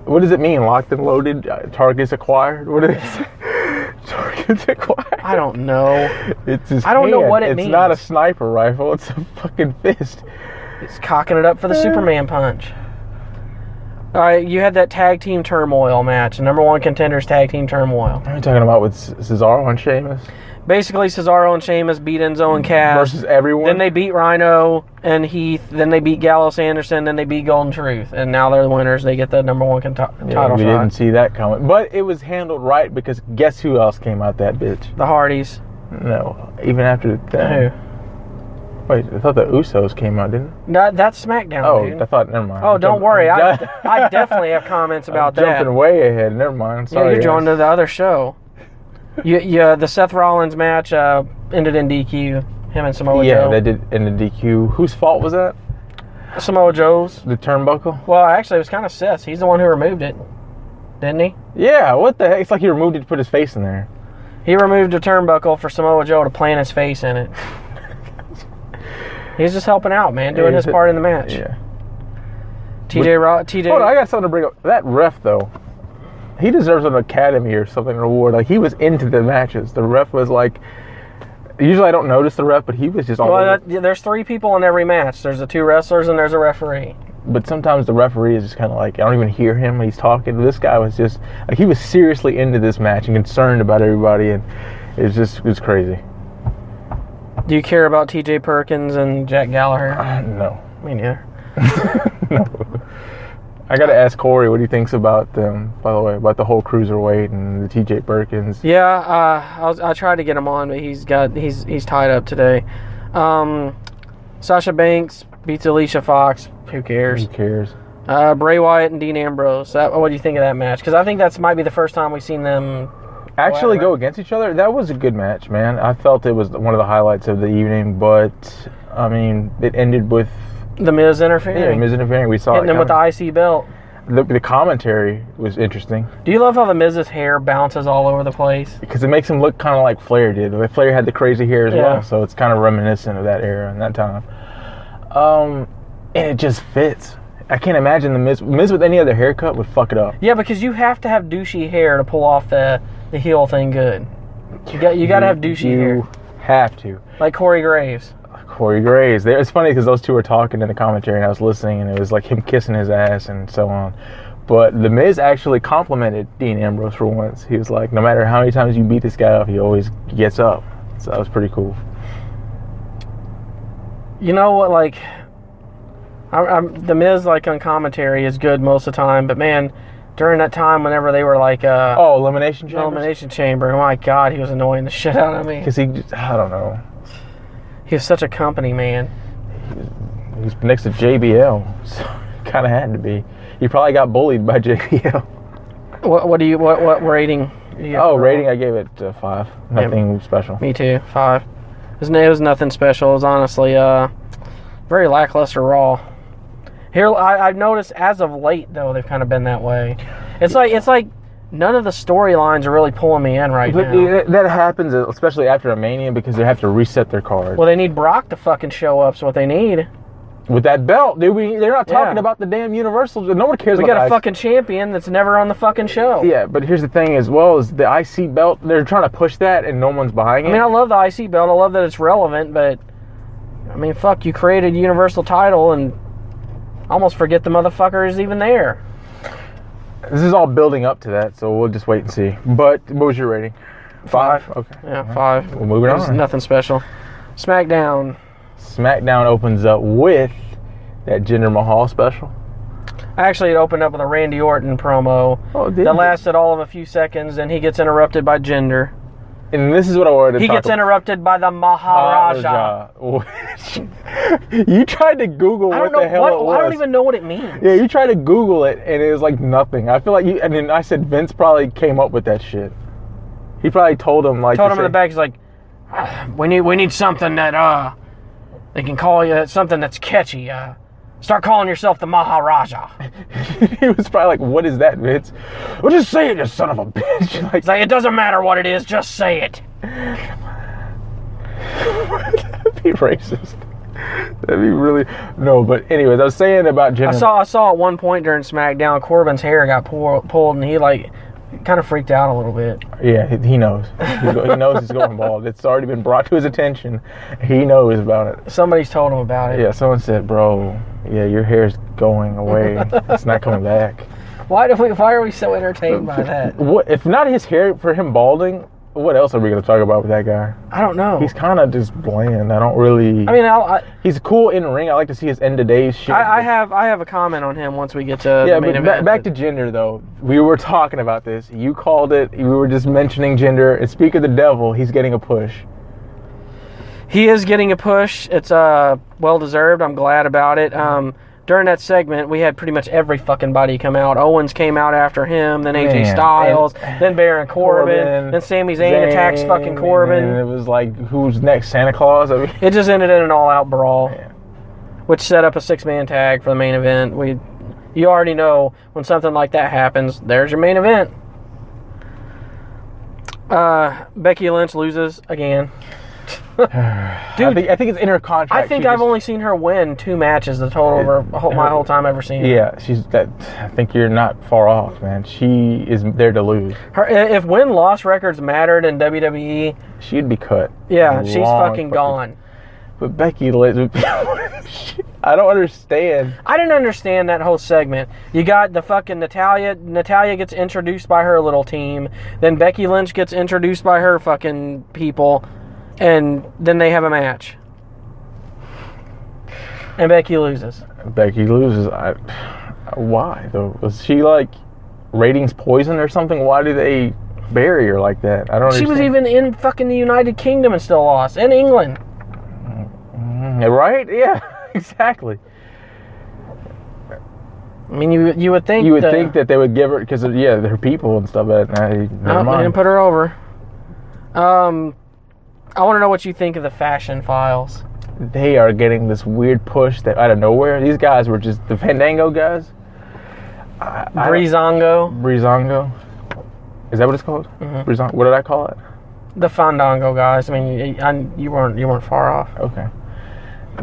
What does it mean? Locked and loaded, uh, targets acquired. What is targets acquired? I don't know. It's his I don't know what it means. It's not a sniper rifle. It's a fucking fist. He's cocking it up for the Superman punch. All right, you had that tag team turmoil match, number one contenders tag team turmoil. What are you talking about with Cesaro and Sheamus Basically, Cesaro and Sheamus beat Enzo and Cass. versus everyone? Then they beat Rhino and Heath. Then they beat Gallows Anderson. Then they beat Golden Truth. And now they're the winners. They get the number one con- Yeah, title we shot. didn't see that coming, but it was handled right because guess who else came out that bitch? The Hardys. No, even after Who? Wait, I thought the Usos came out, didn't? it? That, that's SmackDown, Oh, dude. I thought. Never mind. oh, I'm don't jumping- worry. I, I'm definitely have comments about that. jumping way ahead. Never mind. Yeah, you're guys. to the other show. You, you, the Seth Rollins match uh, ended in DQ. Him and Samoa Yeah, Joe. Yeah, they did in the DQ. Whose fault was that? Samoa Joe's. The turnbuckle? Well, actually, it was kind of Seth. He's the one who removed it, didn't he? Yeah, what the heck? It's like he removed it to put his face in there. He removed a turnbuckle for Samoa Joe to plant his face in it. He's just helping out, man, doing his part in the match. Yeah. TJ Raw, TJ. Hold on, I got something to bring up. That ref, though, he deserves an Academy or something an award. Like, he was into the matches. The ref was like, usually I don't notice the ref, but he was just all well, that, there's three people in every match. There's the two wrestlers and there's a referee. But sometimes the referee is just kind of like, I don't even hear him when he's talking. This guy was just, like, he was seriously into this match and concerned about everybody, and it's just, it was crazy. Do you care about TJ Perkins and Jack Gallagher? Uh, no. Me neither. no. I got to ask Corey what he thinks about them, by the way, about the whole cruiserweight and the TJ Perkins. Yeah, uh, I, was, I tried to get him on, but he's got he's he's tied up today. Um, Sasha Banks beats Alicia Fox. Who cares? Who cares? Uh, Bray Wyatt and Dean Ambrose. That, what do you think of that match? Because I think that's might be the first time we've seen them. Actually go against each other. That was a good match, man. I felt it was one of the highlights of the evening, but I mean, it ended with The Miz interfering. yeah, Miz interfering. We saw hitting it him with the. IC belt. the, the commentary was interesting Do you love how the Miz's hair bounces all over the place? because it makes him look kind of like Flair did. Flair had the crazy hair as Yeah. well, so it's kind of reminiscent of that era and that time. Um, and it just fits. I can't imagine the Miz, Miz with any other haircut would fuck it up. Yeah, because you have to have douchey hair to pull off the the heel thing good. You got you got to have douchey you hair, have to. like Corey Graves. Corey Graves. There- It's funny because those two were talking in the commentary, and I was listening, and it was like him kissing his ass and so on. But The Miz actually complimented Dean Ambrose for once. He was like, no matter how many times you beat this guy up, he always gets up. So that was pretty cool. You know what? Like, I, I'm, the Miz like on commentary is good most of the time, but man, during that time whenever they were like uh, Oh, Elimination Chamber? elimination chamber, oh my god, he was annoying the shit out of me. Because he, I don't know. He was such a company man. He was next to JBL, so kind of had to be. He probably got bullied by JBL. What, what do you what what rating? you Oh, rating, I gave it uh, five. Nothing special. Me too. Five. It was, it was nothing special. It was honestly uh, very lackluster Raw. Here, I, I've noticed as of late though they've kind of been that way. It's like it's like none of the storylines are really pulling me in right But now. it- that happens, uh, especially after a Mania, because they have to reset their card. Well, they need Brock to fucking show up. So what they need, With that belt, dude, we, they're not talking Yeah. about the damn Universal. No one cares we about got a the fucking champion that's never on the fucking show. Yeah, but here's the thing as well is the IC belt. They're trying to push that, and no one's buying it. I mean, I love the IC belt. I love that it's relevant, but I mean, fuck, you created a Universal title and almost forget the motherfucker is even there. this is all building up to that, so we'll just wait and see. But what was your rating? Five. Okay. Yeah, five. Well, moving It on. nothing special. SmackDown. SmackDown opens up with that Jinder Mahal special. Actually, it opened up with a Randy Orton promo Oh, that lasted all of a few seconds, and he gets interrupted by Jinder. And this is what I wanted to He gets about. interrupted by the Maharaja. Maharaja. you tried to Google I what know the hell what. it was. I don't even know what it means. Yeah, you tried to Google it and it was like nothing. I feel like you. And then I said Vince probably came up with that shit. He probably told him like. Told to him in the back, he's like, "Ah, "We need, we need something that uh, they can call you something that's catchy. Uh, start calling yourself the Maharaja." he was probably like, "What is that, Vince?" Well, just say it, you son of a bitch. like, It's like it doesn't matter what it is, just say it. that'd be racist. That'd be really no. But anyways, I was saying about Jinder. I saw, I saw at one point during SmackDown, Corbin's hair got pull, pulled, and he like kind of freaked out a little bit. Yeah, he, knows. He's go- he knows he's going bald. It's already been brought to his attention. He knows about it. Somebody's told him about it. Yeah, someone said, "Bro, yeah, your hair's going away. it's not coming back." Why do we? Why are we so entertained by that? What if not his hair for him balding? What else are we gonna talk about with that guy? I don't know. He's kind of just bland. I don't really. I mean, I'll, I, he's cool in ring. I like to see his end of days shit. I, I have, I have a comment on him once we get to Yeah, the main but ba- back to Jinder though. We were talking about this. You called it. We were just mentioning Jinder. And speak of the devil, he's getting a push. he is getting a push. It's uh well deserved. I'm glad about it. Um, during that segment, we had pretty much every fucking body come out. Owens came out after him, then AJ Man, Styles, and- then Baron Corbin, Corbin, then Sami Zayn attacks Zayn, fucking And Corbin. it was like, who's next? Santa Claus. I mean, It just ended in an all-out brawl, Man. which set up a six-man tag for the main event. We, you already know when something like that happens, there's your main event. Uh, Becky Lynch loses again. I Dude, think, I think it's in her contract. I think I've just- only seen her win two matches the total over whole- my whole time ever seen her. Yeah, she's that. I think you're not far off, man. She is there to lose. Her if win loss records mattered in WWE, She'd be cut. yeah, she's long fucking gone. But Becky Lynch, I don't understand. I didn't understand that whole segment. You got the fucking Natalya. Natalya gets introduced by her little team. Then Becky Lynch gets introduced by her fucking people, and then they have a match. And Becky loses. Becky loses. I, why though? Was she like ratings poison or something? Why do they bury her like that? I don't. Know. She was even in fucking the United Kingdom and still lost. In England. Mm, right. Yeah, exactly. I mean, you you would think You would the- think that they would give her because yeah, they're people and stuff. But nah, never Oh, they mind. didn't put her over. Um, I want to know what you think of the fashion files. they are getting this weird push that out of nowhere. These guys were just the Fandango guys. I, I- Breezango, Breezango. Is that what it's called? Mhm. Breezango. What did I call it? the Fandango guys. I mean, I, you weren't you weren't far off. Okay.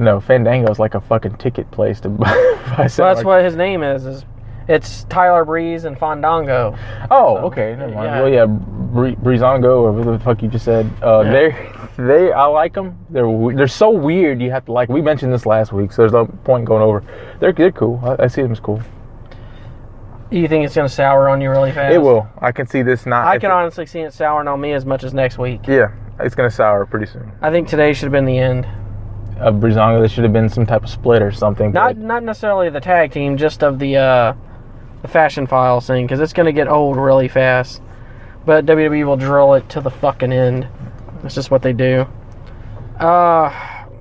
No, Fandango is like a fucking ticket place to buy. buy Well, that's like- what his name is. Is it's Tyler Breeze and Fandango. Oh, okay. Never mind. yeah. Well, yeah, Bree- Breezango or whatever the fuck you just said. Uh, Yeah. They, they, I like them. They're they're so weird. You have to like. We mentioned this last week, so there's no point going over. They're they're cool. I, I see them as cool. You think it's gonna sour on you really fast? It will. I can see this not. I can it- honestly see it souring on me as much as next week. Yeah, it's gonna sour pretty soon. I think today should have been the end. Of Breezango, there should have been some type of split or something. Not not necessarily the tag team, just of the uh, the fashion files thing, because it's gonna get old really fast. But WWE will drill it to the fucking end. That's just what they do. Uh,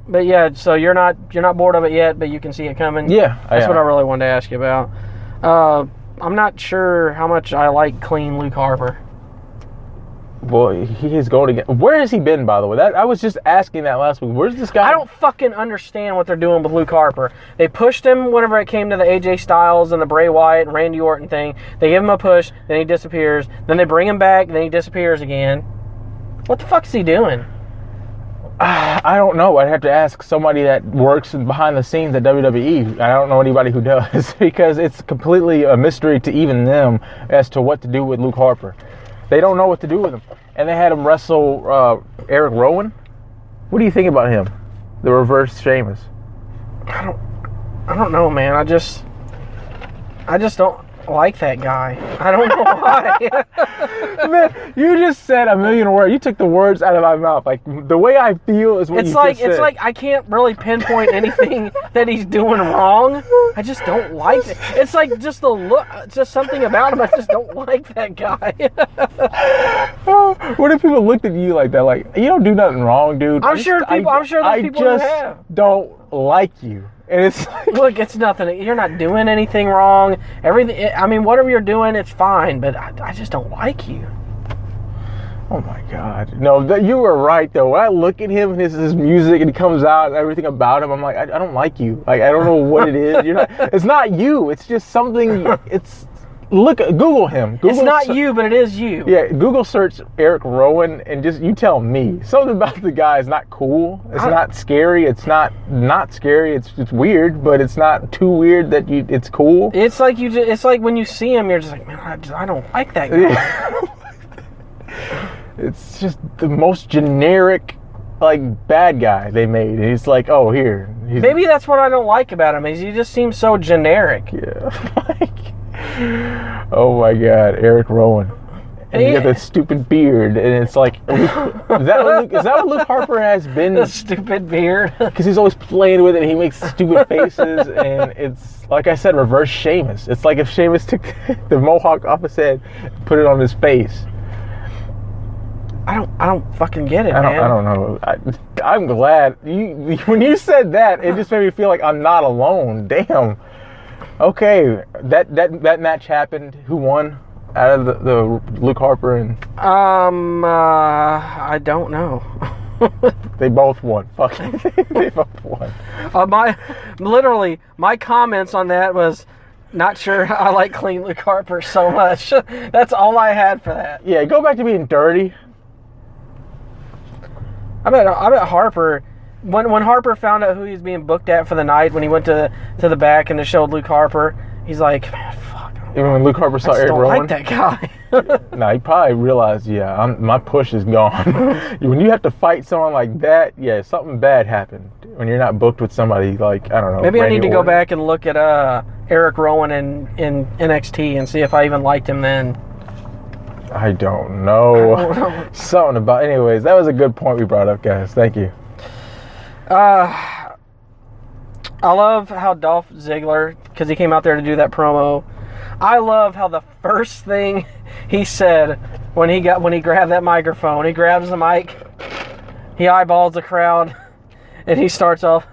but yeah, so you're not you're not bored of it yet, but you can see it coming. yeah, That's what I really wanted to ask you about. Uh, I'm not sure how much I like clean Luke Harper. Well, he is going again. Where has he been, by the way? That I was just asking that last week. Where's this guy? I don't fucking understand what they're doing with Luke Harper. They pushed him whenever it came to the AJ Styles and the Bray Wyatt and Randy Orton thing. They give him a push, then he disappears. Then they bring him back, then he disappears again. What the fuck is he doing? I don't know. I'd have to ask somebody that works behind the scenes at WWE. I don't know anybody who does because it's completely a mystery to even them as to what to do with Luke Harper. They don't know what to do with him. And they had him wrestle uh, Eric Rowan. What do you think about him? The reverse Sheamus. I don't I don't know, man. I just I just don't like that guy. I don't know why. Man, you just said a million words. You took the words out of my mouth. Like the way I feel is what it's like it's said. like I can't really pinpoint anything that he's doing wrong. I just don't like it. It's like just the look, just something about him. I just don't like that guy. what if people looked at you like that? Like you don't do nothing wrong, dude. I'm I sure just- people- I, I'm sure there's I people just don't like you, and it's like, Look, it's nothing. You're not doing anything wrong. Everything. I mean, whatever you're doing, it's fine. But I, I just don't like you. oh my god, no, you were right though. When I look at him and his, his music and he comes out and everything about him, I'm like, I, I don't like you. Like I don't know what it is. You're not. It's not you. It's just something. It's look. At Google him. Google It's not se- you, but it is you. Yeah, Google search Eric Rowan and just you tell me something about the guy is not cool. It's I- not scary. It's not not scary. It's it's weird, but it's not too weird that you it's cool. It's like you. Just, it's like when you see him, you're just like, man, I, just, I don't like that guy. it's just the most generic like bad guy they made. And he's like, oh here, Maybe that's what I don't like about him. Is he just seems so generic. yeah. like, oh my god, Eric Rowan. And he got that stupid beard, and it's like, is that what Luke, is that what Luke Harper has been The stupid beard. because he's always playing with it. And he makes stupid faces, and it's like I said, reverse Sheamus. It's like if Sheamus took the mohawk off his head, and put it on his face. I don't. I don't fucking get it, I don't. man. I don't know. I, I'm glad you when you said that. It just made me feel like I'm not alone. Damn. Okay, that that that match happened. Who won? Out of the, the Luke Harper and Um, uh, I don't know. they both won. Fuck, they both won. uh, my, literally, my comments on that was, not sure I like Clean Luke Harper so much. That's all I had for that. Yeah, go back to being dirty. I bet. I bet Harper. When when Harper found out who he was being booked at for the night, when he went to to the back and it showed Luke Harper, he's like, man, fuck. Even when Luke Harper saw just Eric don't Rowan. like that guy. No, he probably realized, yeah, I'm, my push is gone. when you have to fight someone like that, yeah, something bad happened. When you're not booked with somebody like I don't know. Maybe I need to go back and look at uh, Eric Rowan in, in NXT and see if I even liked him then. I don't know. I don't know. something about. Anyways, that was a good point we brought up, guys. Thank you. Uh, I love how Dolph Ziggler, because he came out there to do that promo. I love how the first thing he said when he got when he grabbed that microphone, he grabs the mic, he eyeballs the crowd, and he starts off,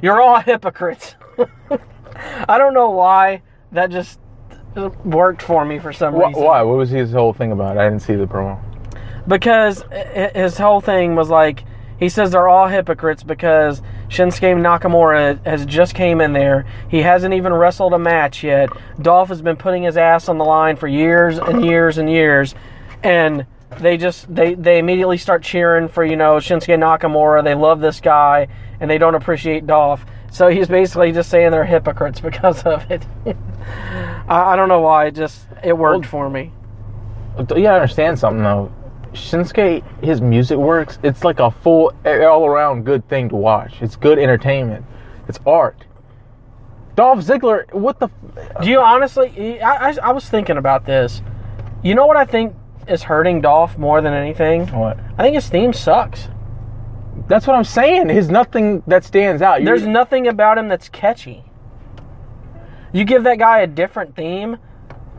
"You're all hypocrites." I don't know why that just worked for me for some reason. why? What was his whole thing about? I didn't see the promo. because his whole thing was like He says they're all hypocrites because Shinsuke Nakamura has just came in there. He hasn't even wrestled a match yet. Dolph has been putting his ass on the line for years and years and years, and they just they they immediately start cheering for you know Shinsuke Nakamura. They love this guy and they don't appreciate Dolph. So he's basically just saying they're hypocrites because of it. I, I don't know why. It just it worked Well, for me. You gotta understand something though. Shinsuke, his music works. It's like a full, all around good thing to watch. It's good entertainment. It's art. Dolph Ziggler, what the? Do you honestly? I, I, I was thinking about this. You know what I think is hurting Dolph more than anything? What? I think his theme sucks. That's what I'm saying. There's nothing that stands out. You- There's nothing about him that's catchy. You give that guy a different theme,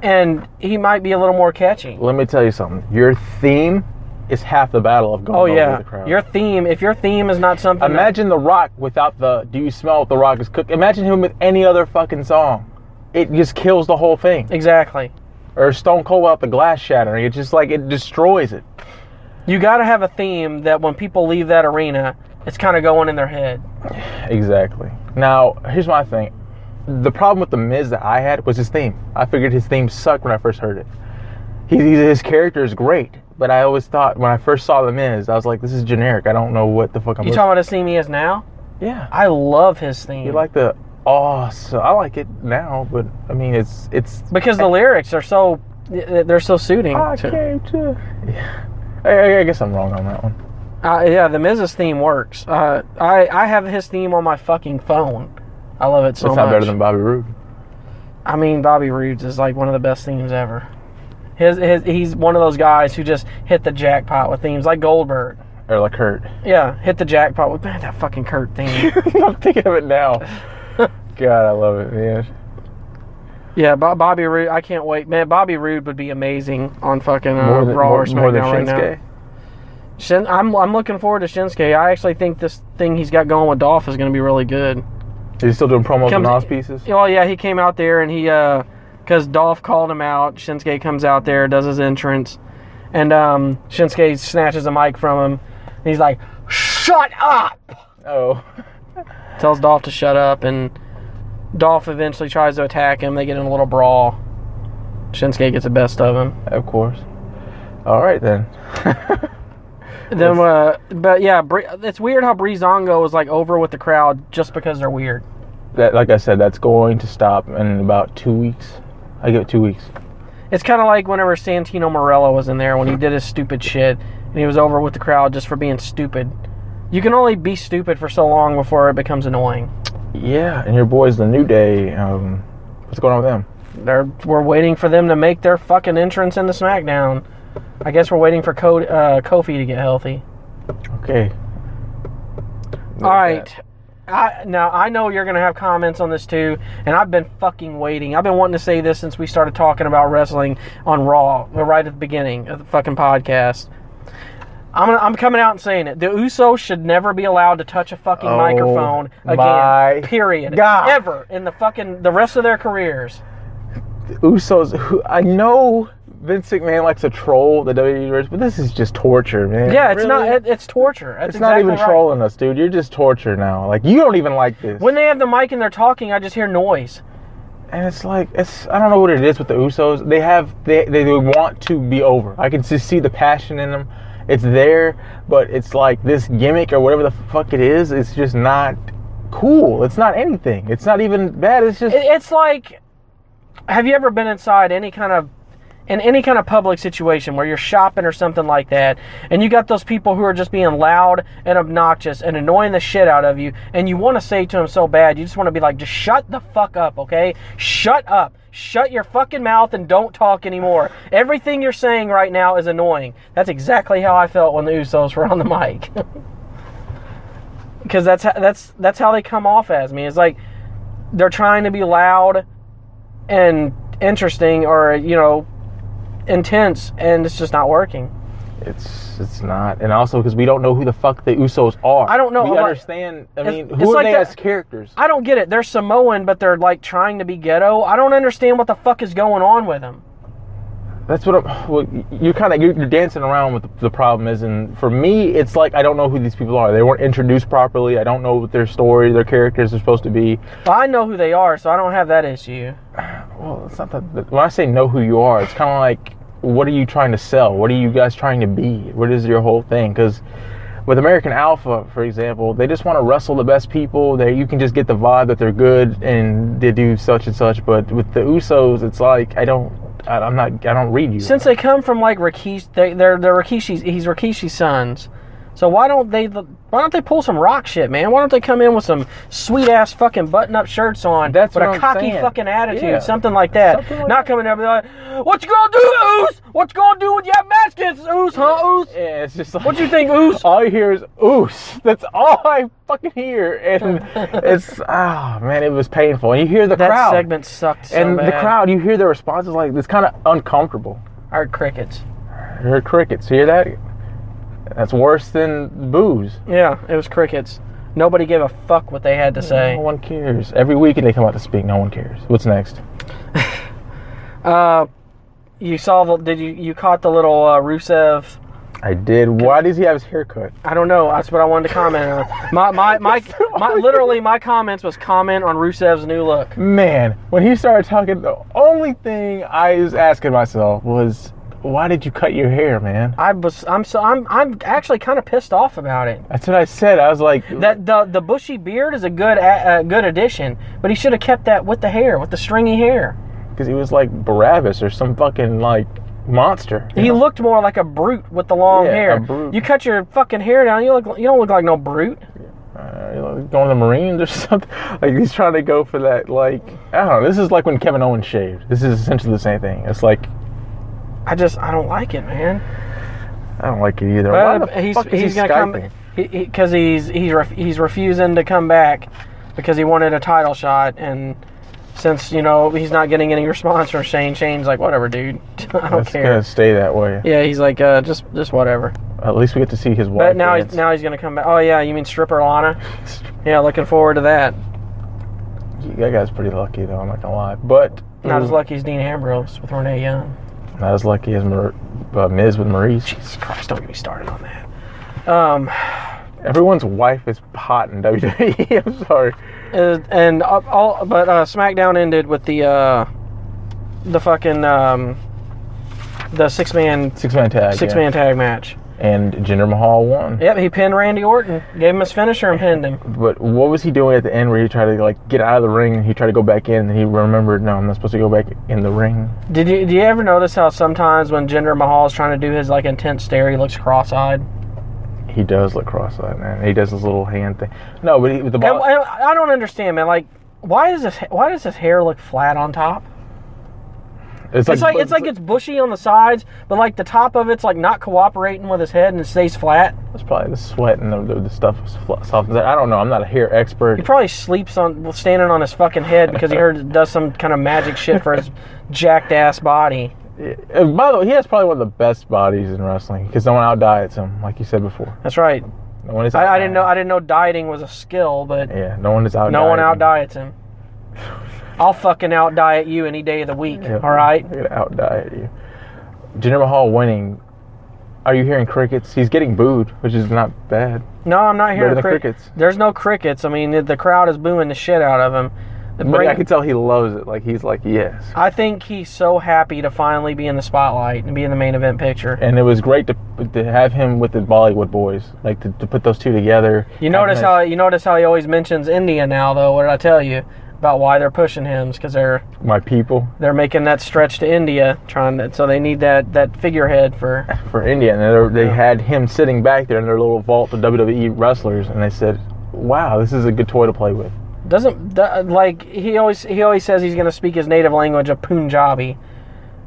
and he might be a little more catchy. Let me tell you something. Your theme is half the battle of going Oh over yeah, the crowd. your theme. If your theme is not something, that- Imagine The Rock without the "Do you smell what The Rock is cooking?" Imagine him with any other fucking song. It just kills the whole thing. exactly. Or Stone Cold without the glass shattering. It just like it destroys it. You got to have a theme that when people leave that arena, it's kind of going in their head. Exactly. Now, here's my thing. The problem with the Miz that I had was his theme. I figured his theme sucked when I first heard it. He, he- his character is great, but I always thought when I first saw the Miz, I was like, this is generic. I don't know what the fuck I'm. You talking about his theme he is now? Yeah. I love his theme. You like the awesome? I like it now, but I mean, it's it's. because the lyrics are so they're so suiting. I to- came to. Yeah. I, I guess I'm wrong on that one. Uh, yeah, the Miz's theme works. Uh, I I have his theme on my fucking phone. I love it so it's much. not better than Bobby Roode. I mean, Bobby Roode's is like one of the best themes ever. His, his he's one of those guys who just hit the jackpot with themes like Goldberg. Or like Kurt. Yeah, hit the jackpot with man that fucking Kurt theme. I'm thinking of it now. God, I love it, man. yeah, Bo- Bobby Roode. I can't wait, man. Bobby Roode would be amazing on fucking uh, than Raw or more than SmackDown right now. Shin, I'm I'm looking forward to Shinsuke. I actually think this thing he's got going with Dolph is going to be really good. Is he still doing promos Comes- and Oz pieces? Well, yeah, he came out there and he, uh, because Dolph called him out. Shinsuke comes out there, does his entrance, and um, Shinsuke snatches a mic from him. And he's like, "Shut up!" Oh. Tells Dolph to shut up, and Dolph eventually tries to attack him. They get in a little brawl. Shinsuke gets the best of him. Of course. All right then. Then, uh, but yeah, Bri- it's weird how Breezango was like over with the crowd just because they're weird. that, like I said, that's going to stop in about two weeks. I give it two weeks. It's kind of like whenever Santino Marella was in there when he did his stupid shit and he was over with the crowd just for being stupid. You can only be stupid for so long before it becomes annoying. Yeah, and your boys, the New Day. Um, what's going on with them? They're, we're waiting for them to make their fucking entrance into SmackDown. I guess we're waiting for Co- uh, Kofi to get healthy. Okay. All right. I, now I know you're gonna have comments on this too, and I've been fucking waiting. I've been wanting to say this since we started talking about wrestling on Raw, right at the beginning of the fucking podcast. I'm gonna, I'm coming out and saying it. The Usos should never be allowed to touch a fucking Oh, microphone again. Period. God. Ever in the fucking the rest of their careers. The Usos. Who, I know Vince McMahon likes to troll the WWE universe, but this is just torture, man. Yeah, it's Really? not. It, it's torture. That's It's not even right. trolling us, dude. You're just torture now. Like you don't even like this. When they have the mic and they're talking, I just hear noise. and it's like it's I don't know what it is with the Usos. They have they they, they want to be over. I can just see the passion in them. It's there, but it's like this gimmick or whatever the fuck it is. It's just not cool. It's not anything. It's not even bad. It's just It, it's like, have you ever been inside any kind of, in any kind of public situation where you're shopping or something like that, and you got those people who are just being loud and obnoxious and annoying the shit out of you, and you want to say to them so bad, you just want to be like, just shut the fuck up, okay? Shut up. Shut your fucking mouth and don't talk anymore. Everything you're saying right now is annoying. That's exactly how I felt when the Usos were on the mic. Because that's how, that's that's how they come off as me. It's like they're trying to be loud and interesting or you know intense and it's just not working it's it's not. And also because we don't know who the fuck the Usos are. I don't know. We I'm like- understand. I mean, who are like they that- as characters? i don't get it they're samoan but they're like trying to be ghetto i don't understand what the fuck is going on with them That's what I'm, well, you're kind of you're, you're dancing around with the, the problem is, and for me, it's like I don't know who these people are. They weren't introduced properly. I don't know what their story, their characters are supposed to be. Well, I know who they are, so I don't have that issue. Well, it's not that. When I say know who you are, it's kind of like, what are you trying to sell? What are you guys trying to be? What is your whole thing? Because with American Alpha, for example, they just want to wrestle the best people. They you can just get the vibe that they're good and they do such and such. But with the Usos, it's like I don't. I, I'm not. I don't read you. Since they come from like Rikishi, they, they're they're Rikishi's. He's Rikishi's sons. So why don't they why don't they pull some rock shit, man? Why don't they come in with some sweet ass fucking button up shirts on That's with a I'm cocky saying. fucking attitude, Yeah. something like that. Something like Not that. coming be like, "What you gonna do, Oos? What you gonna do with your match against Oos, huh, Oos? Yeah, it's just like What you think, Oos?" all you hear is oos. That's all I fucking hear, and it's ah man, it was painful. And you hear the That crowd, segment sucked so and the crowd, you hear the responses like it's kind of uncomfortable. I heard crickets. You hear crickets. You hear that? That's worse than boos. Yeah, it was crickets. Nobody gave a fuck what they had to say. No one cares. Every week they come out to speak. No one cares. What's next? Uh, you saw the? Did you you caught the little uh, Rusev? I did. Why does he have his hair cut? I don't know. That's what I wanted to comment on. My my my, my literally my comments was comment on Rusev's new look. Man, when he started talking, the only thing I was asking myself was, why did you cut your hair, man? I was I'm so I'm I'm actually kind of pissed off about it. That's what I said. I was like, That the the bushy beard is a good a, a good addition, but he should have kept that with the hair, with the stringy hair. because he was like Barabbas or some fucking like monster. He know? looked more like a brute with the long Yeah, hair. a brute. You cut your fucking hair down, you look you don't look like no brute. uh, you know, going to the Marines or something. Like he's trying to go for that. Like I don't know. This is like when Kevin Owens shaved. This is essentially the same thing. It's like I just I don't like it, man. I don't like it either. But he's he's he gonna come because he's he's ref, he's refusing to come back because he wanted a title shot and since you know he's not getting any response from Shane, Shane's like whatever, dude. I don't care. It's care. gonna stay that way. Yeah, he's like uh, just just whatever. At least we get to see his wife. But now dance. he's now he's gonna come back. Oh yeah, you mean stripper Lana? Yeah, looking forward to that. that guy's pretty lucky though. I'm not gonna lie. But Not as lucky as Dean Ambrose with Renee Young. Not as lucky as Mar- uh, Miz with Maryse. Jesus Christ, don't get me started on that. Um, Everyone's wife is hot in WWE. I'm sorry. Uh, and all, but uh, SmackDown ended with the uh, the fucking um, the six man Six man tag. six yeah. man tag match. And Jinder Mahal won. Yep, he pinned Randy Orton, gave him his finisher, and pinned him. But what was he doing at the end where he tried to like get out of the ring and he tried to go back in and he remembered no I'm not supposed to go back in the ring. Did you do you ever notice how sometimes when Jinder Mahal is trying to do his like intense stare, he looks cross eyed? He does look cross-eyed, man. He does his little hand thing. No, but he, with the And, ball. and I don't understand, man. Like, why does this why does his hair look flat on top? It's It's like it's like it's bushy on the sides, but like the top of it's like not cooperating with his head and it stays flat. It's probably the sweat and the, the, stuff softens. it. I don't know. I'm not a hair expert. He probably sleeps on standing on his fucking head because he heard it does some kind of magic shit for his jacked ass body. Uh, By the way, he has probably one of the best bodies in wrestling because no one out diets him, like you said before. That's right. No one is. I, I didn't know. I didn't know dieting was a skill, but Yeah, no one is out. no one out diets him. I'll fucking out diet you any day of the week. Yeah, All right. They're gonna out diet you. Jinder Mahal winning. Are you hearing crickets? He's getting booed, which is not bad. No, I'm not hearing than crickets. There's no crickets. I mean, the- crowd is booing the shit out of him. But I can tell he loves it. Like he's like yes. I think he's so happy to finally be in the spotlight and be in the main event picture. And it was great to to have him with the Bollywood boys, like to, to put those two together. You notice how you notice how he always mentions India now, though. What did I tell you about why they're pushing him? Because they're my people they're making that stretch to India, trying to, so they need that that figurehead for. for India, and they're- Yeah. had him sitting back there in their little vault of WWE wrestlers, and they said, "Wow, this is a good toy to play with." Doesn't like he always he always says he's going to speak his native language of Punjabi.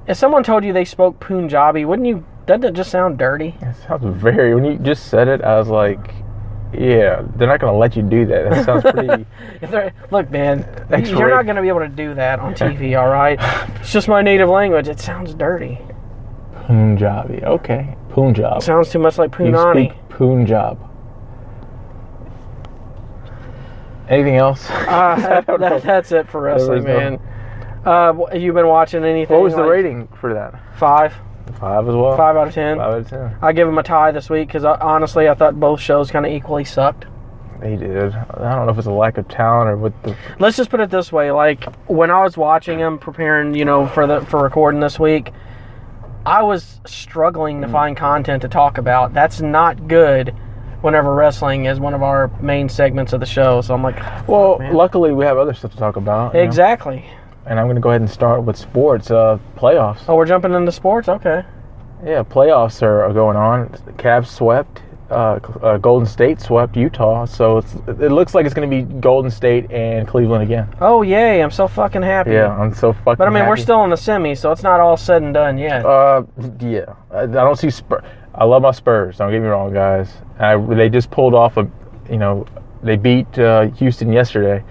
If someone told you they spoke Punjabi, wouldn't you? Doesn't it just sound dirty? It sounds very. When you just said it, I was like, "Yeah, they're not going to let you do that." That sounds pretty. Look, man, Thanks, you're not going to be able to do that on TV. All right, it's just my native language. It sounds dirty. Punjabi. Okay, Punjab. It sounds too much like you Punani. speak Punjab. Anything else? Uh, that, I don't know. that- that's it for wrestling, was no- man. Uh, wh- you been watching anything? What was the like rating for that? Five, Five as well. five out of ten. Five out of ten. I give them a tie this week because honestly, I thought both shows kind of equally sucked. They did. I don't know if it's a lack of talent or what the. Let's just put it this way: like when I was watching them, preparing, you know, for the for recording this week, I was struggling to Mm. find content to talk about. That's not good. Whenever wrestling is one of our main segments of the show, so I'm like, Well, man. luckily we have other stuff to talk about. Exactly. know? And I'm going to go ahead and start with sports. Uh, playoffs. Oh, we're jumping into sports. Okay. Yeah, playoffs are, are going on. The Cavs swept. Uh, uh, Golden State swept Utah, so it's, it looks like it's going to be Golden State and Cleveland again. Oh yay! I'm so fucking happy. Yeah, I'm so fucking. But I mean, we're still in the semi, so it's not all said and done yet. Uh, yeah, I, I don't see Spurs. I love my Spurs. Don't get me wrong, guys. I, they just pulled off a, you know, they beat uh, Houston yesterday.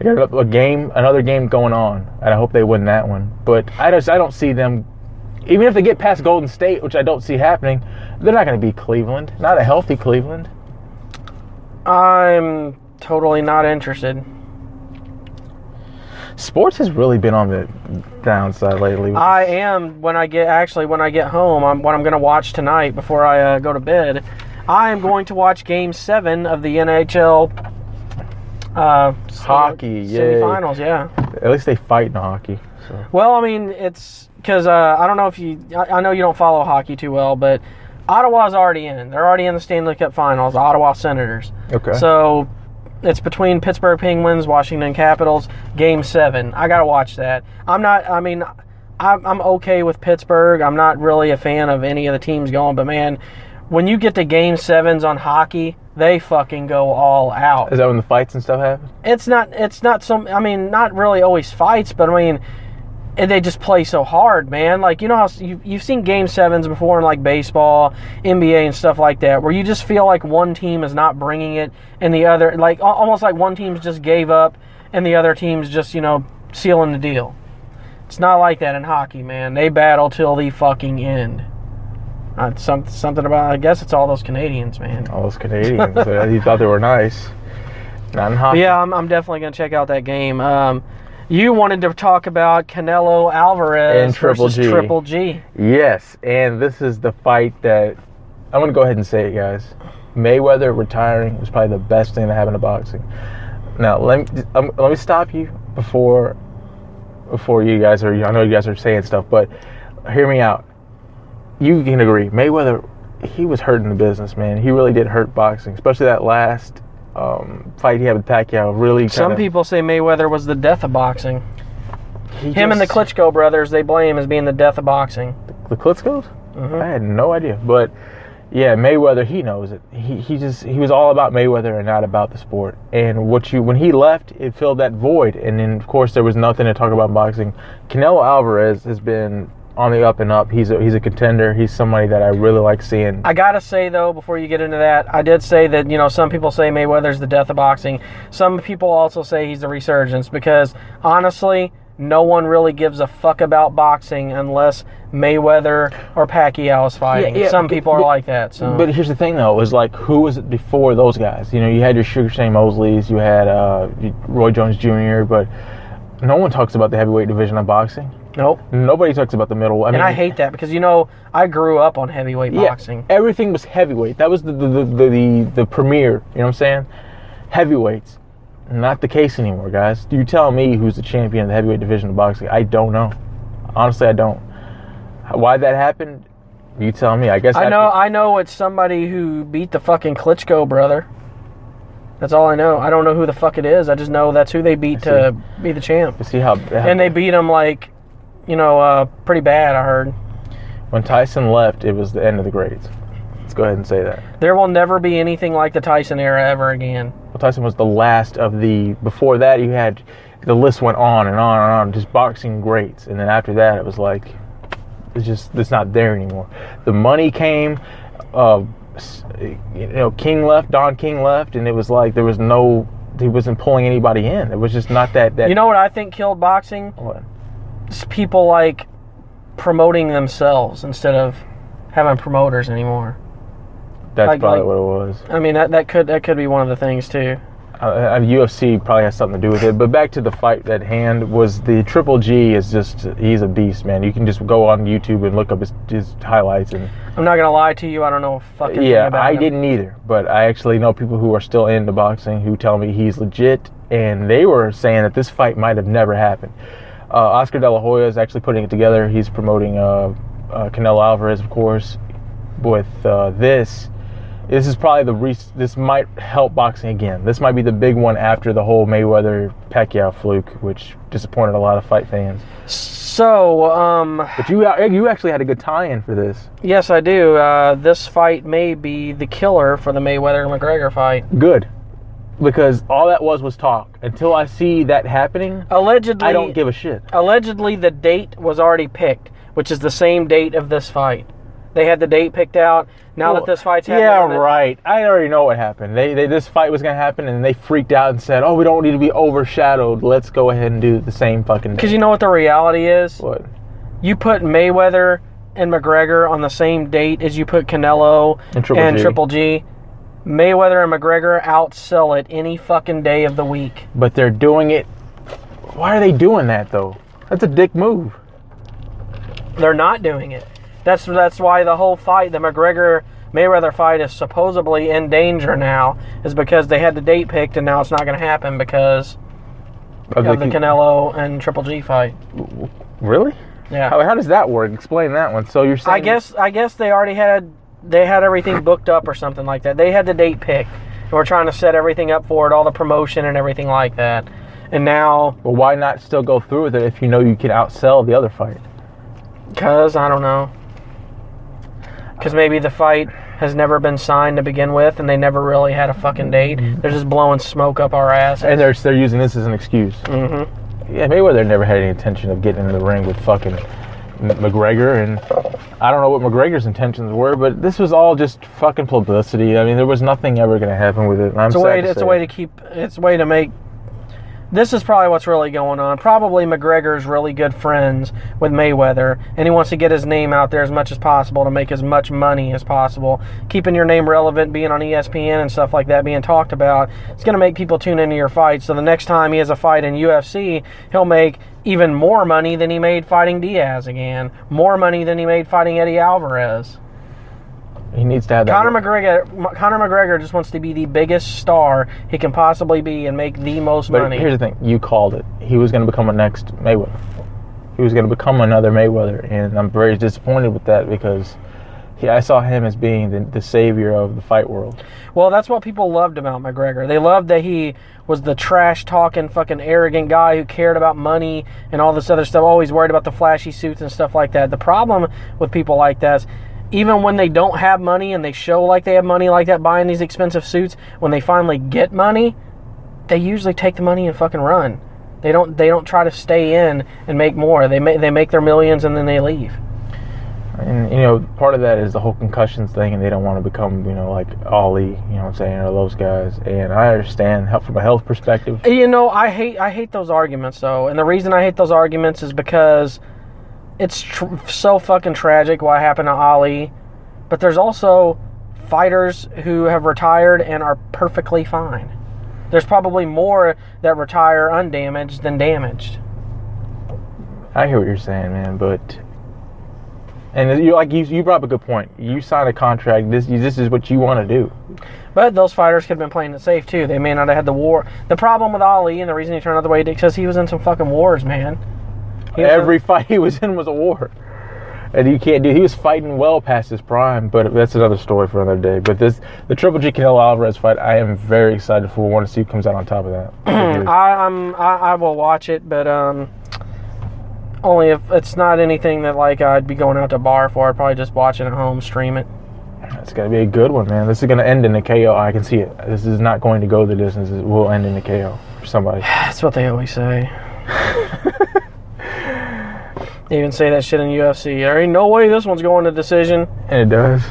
They got a, a game, another game going on, and I hope they win that one. But I just, I don't see them. Even if they get past Golden State, which I don't see happening, they're not going to be Cleveland. Not a healthy Cleveland. I'm totally not interested. Sports has really been on the downside lately. I am when I get actually when I get home. I'm what I'm going to watch tonight before I uh, go to bed. I am going to watch Game Seven of the NHL uh, Hockey, yay. semifinals. Yeah. At least they fight in hockey. So. Well, I mean, it's because uh, I don't know if you. I, I know you don't follow hockey too well, but Ottawa's already in. They're already in the Stanley Cup Finals. Ottawa Senators. Okay. So it's between Pittsburgh Penguins, Washington Capitals, Game Seven. I gotta watch that. I'm not. I mean, I'm, I'm okay with Pittsburgh. I'm not really a fan of any of the teams going, but man, when you get to Game Sevens on hockey, they fucking go all out. Is that when the fights and stuff happen? It's not. It's not some. I mean, not really always fights, but I mean. And they just play so hard, man. Like you know how you, you've seen game sevens before in like baseball, NBA, and stuff like that, where you just feel like one team is not bringing it, and the other, like almost like one team's just gave up, and the other team's just you know sealing the deal. It's not like that in hockey, man. They battle till the fucking end. Uh, some, something about. I guess it's all those Canadians, man. All those Canadians. uh, you thought they were nice. Not in hockey. yeah, I'm, I'm definitely going to check out that game. Um, you wanted to talk about Canelo Alvarez And Triple versus G. Triple G. Yes, and this is the fight that I'm gonna go ahead and say it, guys. Mayweather retiring was probably the best thing that happened to boxing. Now let me um, let me stop you before before you guys are. I know you guys are saying stuff, but hear me out. You can agree, Mayweather. He was hurting the business, man. He really did hurt boxing, especially that last um, fight he had with Pacquiao. Really, Some kinda- people say Mayweather was the death of boxing. Him and the Klitschko brothers, they blame as being the death of boxing. The Klitschko's? Mhm. I had no idea. But yeah, Mayweather, he knows it. He he just he was all about Mayweather and not about the sport. And what you when he left, it filled that void. And then of course there was nothing to talk about boxing. Canelo Alvarez has been on the up and up. He's a he's a contender. He's somebody that I really like seeing. I gotta say though, before you get into that, I did say that you know some people say Mayweather's the death of boxing. Some people also say he's the resurgence because honestly, no one really gives a fuck about boxing unless Mayweather or Pacquiao is fighting. Yeah, yeah, some but- people are like that. So. But here's the thing, though, is like who was it before those guys? You know, you had your Sugar Shane Mosleys, you had uh, Roy Jones Jr., but no one talks about the heavyweight division of boxing. Nope. Nobody talks about the middle. I And mean, I hate that because you know I grew up on heavyweight yeah, boxing. everything was heavyweight. That was the the, the, the, the the premiere. You know what I'm saying? Heavyweights. Not the case anymore, guys. Do you tell me who's the champion of the heavyweight division of boxing. I don't know. Honestly, I don't. Why that happened? You tell me. I guess I after- know I know it's somebody who beat the fucking Klitschko brother. That's all I know. I don't know who the fuck it is. I just know that's who they beat to be the champ. See how And they beat him like, you know, uh, pretty bad. I heard. when Tyson left, it was the end of the greats. Let's go ahead and say that. There will never be anything like the Tyson era ever again. Well, Tyson was the last of the. Before that, you had the list went on and on and on, just boxing greats, and then after that, it was like it's just it's not there anymore. The money came. Uh, you know, King left, Don King left, and it was like there was no. He wasn't pulling anybody in. It was just not that. that You know what I think killed boxing? what? People like promoting themselves instead of having promoters anymore. That's Like- probably like- what it was. I mean that that could that could be one of the things too. uh, UFC probably has something to do with it. But back to the fight at hand was the Triple G is just he's a beast, man. You can just go on YouTube and look up his, his highlights and I'm not gonna lie to you. I don't know a fucking thing yeah, I him. didn't either, but I actually know people who are still into boxing who tell me he's legit, and they were saying that this fight might have never happened. Uh, Oscar De La Hoya is actually putting it together. He's promoting uh, uh, Canelo Alvarez, of course, with uh, this. This is probably the re- this might help boxing again. This might be the big one after the whole Mayweather Pacquiao fluke, which disappointed a lot of fight fans. So, um, But you you actually had a good tie-in for this. yes, I do. Uh, this fight may be the killer for the Mayweather McGregor fight. Good, because all that was was talk. Until I see that happening, Allegedly, I don't give a shit. allegedly the date was already picked, which is the same date of this fight. They had the date picked out. Now that this fight's happening, yeah, right. I already know what happened. They, they this fight was gonna happen, and they freaked out and said, "Oh, we don't need to be overshadowed. Let's go ahead and do the same fucking." Because you know what the reality is? what? You put Mayweather and McGregor on the same date as you put Canelo And Triple G. Triple G. Mayweather and McGregor outsell it any fucking day of the week. But they're doing it. Why are they doing that though? That's a dick move. They're not doing it. That's that's why the whole fight, the McGregor Mayweather fight, is supposedly in danger now, is because they had the date picked and now it's not going to happen because Of of the con- Canelo and Triple G fight. really? Yeah. How, how does that work? Explain that one. So you're saying? I guess I guess they already had they had everything booked up or something like that. They had the date picked. And we're trying to set everything up for it, all the promotion and everything like that. And now, Well, why not still go through with it if you know you can outsell the other fight? cause I don't know, cause maybe the fight has never been signed to begin with, and they never really had a fucking date. They're just blowing smoke up our ass. And they're they're using this as an excuse. hmm Yeah, Mayweather never had any intention of getting in the ring with fucking McGregor, and I don't know what McGregor's intentions were, but this was all just fucking publicity. I mean, there was nothing ever gonna happen with it. I'm It's a way. to it's a way to keep. It's a way to make. This is probably what's really going on. Probably McGregor's really good friends with Mayweather, and he wants to get his name out there as much as possible to make as much money as possible. Keeping your name relevant, being on ESPN and stuff like that, being talked about, it's going to make people tune into your fight. So the next time he has a fight in UFC, he'll make even more money than he made fighting Diaz again. More money than he made fighting Eddie Alvarez. He needs to have that. Conor McGregor, Conor McGregor just wants to be the biggest star he can possibly be and make the most But money. here's the thing: you called it. He was going to become a next Mayweather. He was going to become another Mayweather, and I'm very disappointed with that because he, I saw him as being the, the savior of the fight world. Well, that's what people loved about McGregor. They loved that he was the trash talking, fucking arrogant guy who cared about money and all this other stuff, always worried about the flashy suits and stuff like that. The problem with people like that is even when they don't have money and they show like they have money like that buying these expensive suits, when they finally get money, they usually take the money and fucking run. They don't they don't try to stay in and make more. They make they make their millions and then they leave. And you know, part of that is the whole concussions thing, and they don't want to become, you know, like Ali, you know what I'm saying, or those guys. And I understand help from a health perspective. Uh, you know, I hate I hate those arguments though, and the reason I hate those arguments is because it's tr- so fucking tragic what happened to Ali, but there's also fighters who have retired and are perfectly fine. There's probably more that retire undamaged than damaged. I hear what you're saying, man, but and you like you you brought up a good point. You signed a contract. This this is what you want to do. But those fighters could have been playing it safe too. They may not have had the war. The problem with Ali and the reason he turned out the way he did because he was in some fucking wars, man. Was in- Every fight he was in was a war, and you can't do. He was fighting well past his prime, but that's another story for another day. But this the Triple G Canelo Alvarez fight, I am very excited for. Want to see who comes out on top of that. I, I'm I, I will watch it, but um, only if it's not anything that like I'd be going out to bar for. I'd probably just watch it at home, stream it. It's gonna be a good one, man. This is gonna end in a KO. I can see it. This is not going to go the distance. It will end in a KO for somebody. That's what they always say. they even say that shit in UFC. There ain't no way this one's going to decision. And it does.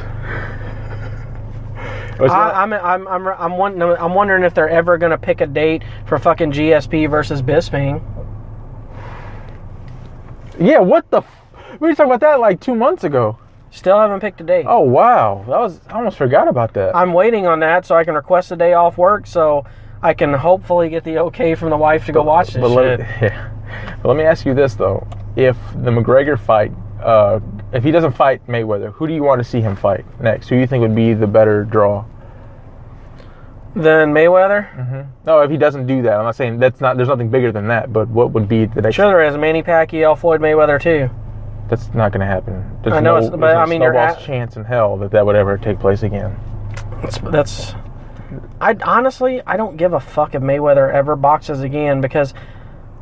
I, I'm I'm I'm I'm, wondering, I'm wondering if they're ever gonna pick a date for fucking GSP versus Bisping. Yeah, what the? F- we were talking about that like two months ago. Still haven't picked a date. Oh wow, that was I almost forgot about that. I'm waiting on that so I can request a day off work so I can hopefully get the okay from the wife to go watch this but shit. let, yeah. But let me ask you this though: If the McGregor fight, uh, if he doesn't fight Mayweather, who do you want to see him fight next? Who do you think would be the better draw? Then Mayweather. No, if he doesn't do that, I'm not saying that's not. There's nothing bigger than that. But what would be the next? Sure, there is Manny Pacquiao, Floyd Mayweather too. That's not going to happen. There's I know no, it's- but I mean, snowball's at- chance in hell that that would ever take place again. That's, that's I honestly I don't give a fuck if Mayweather ever boxes again because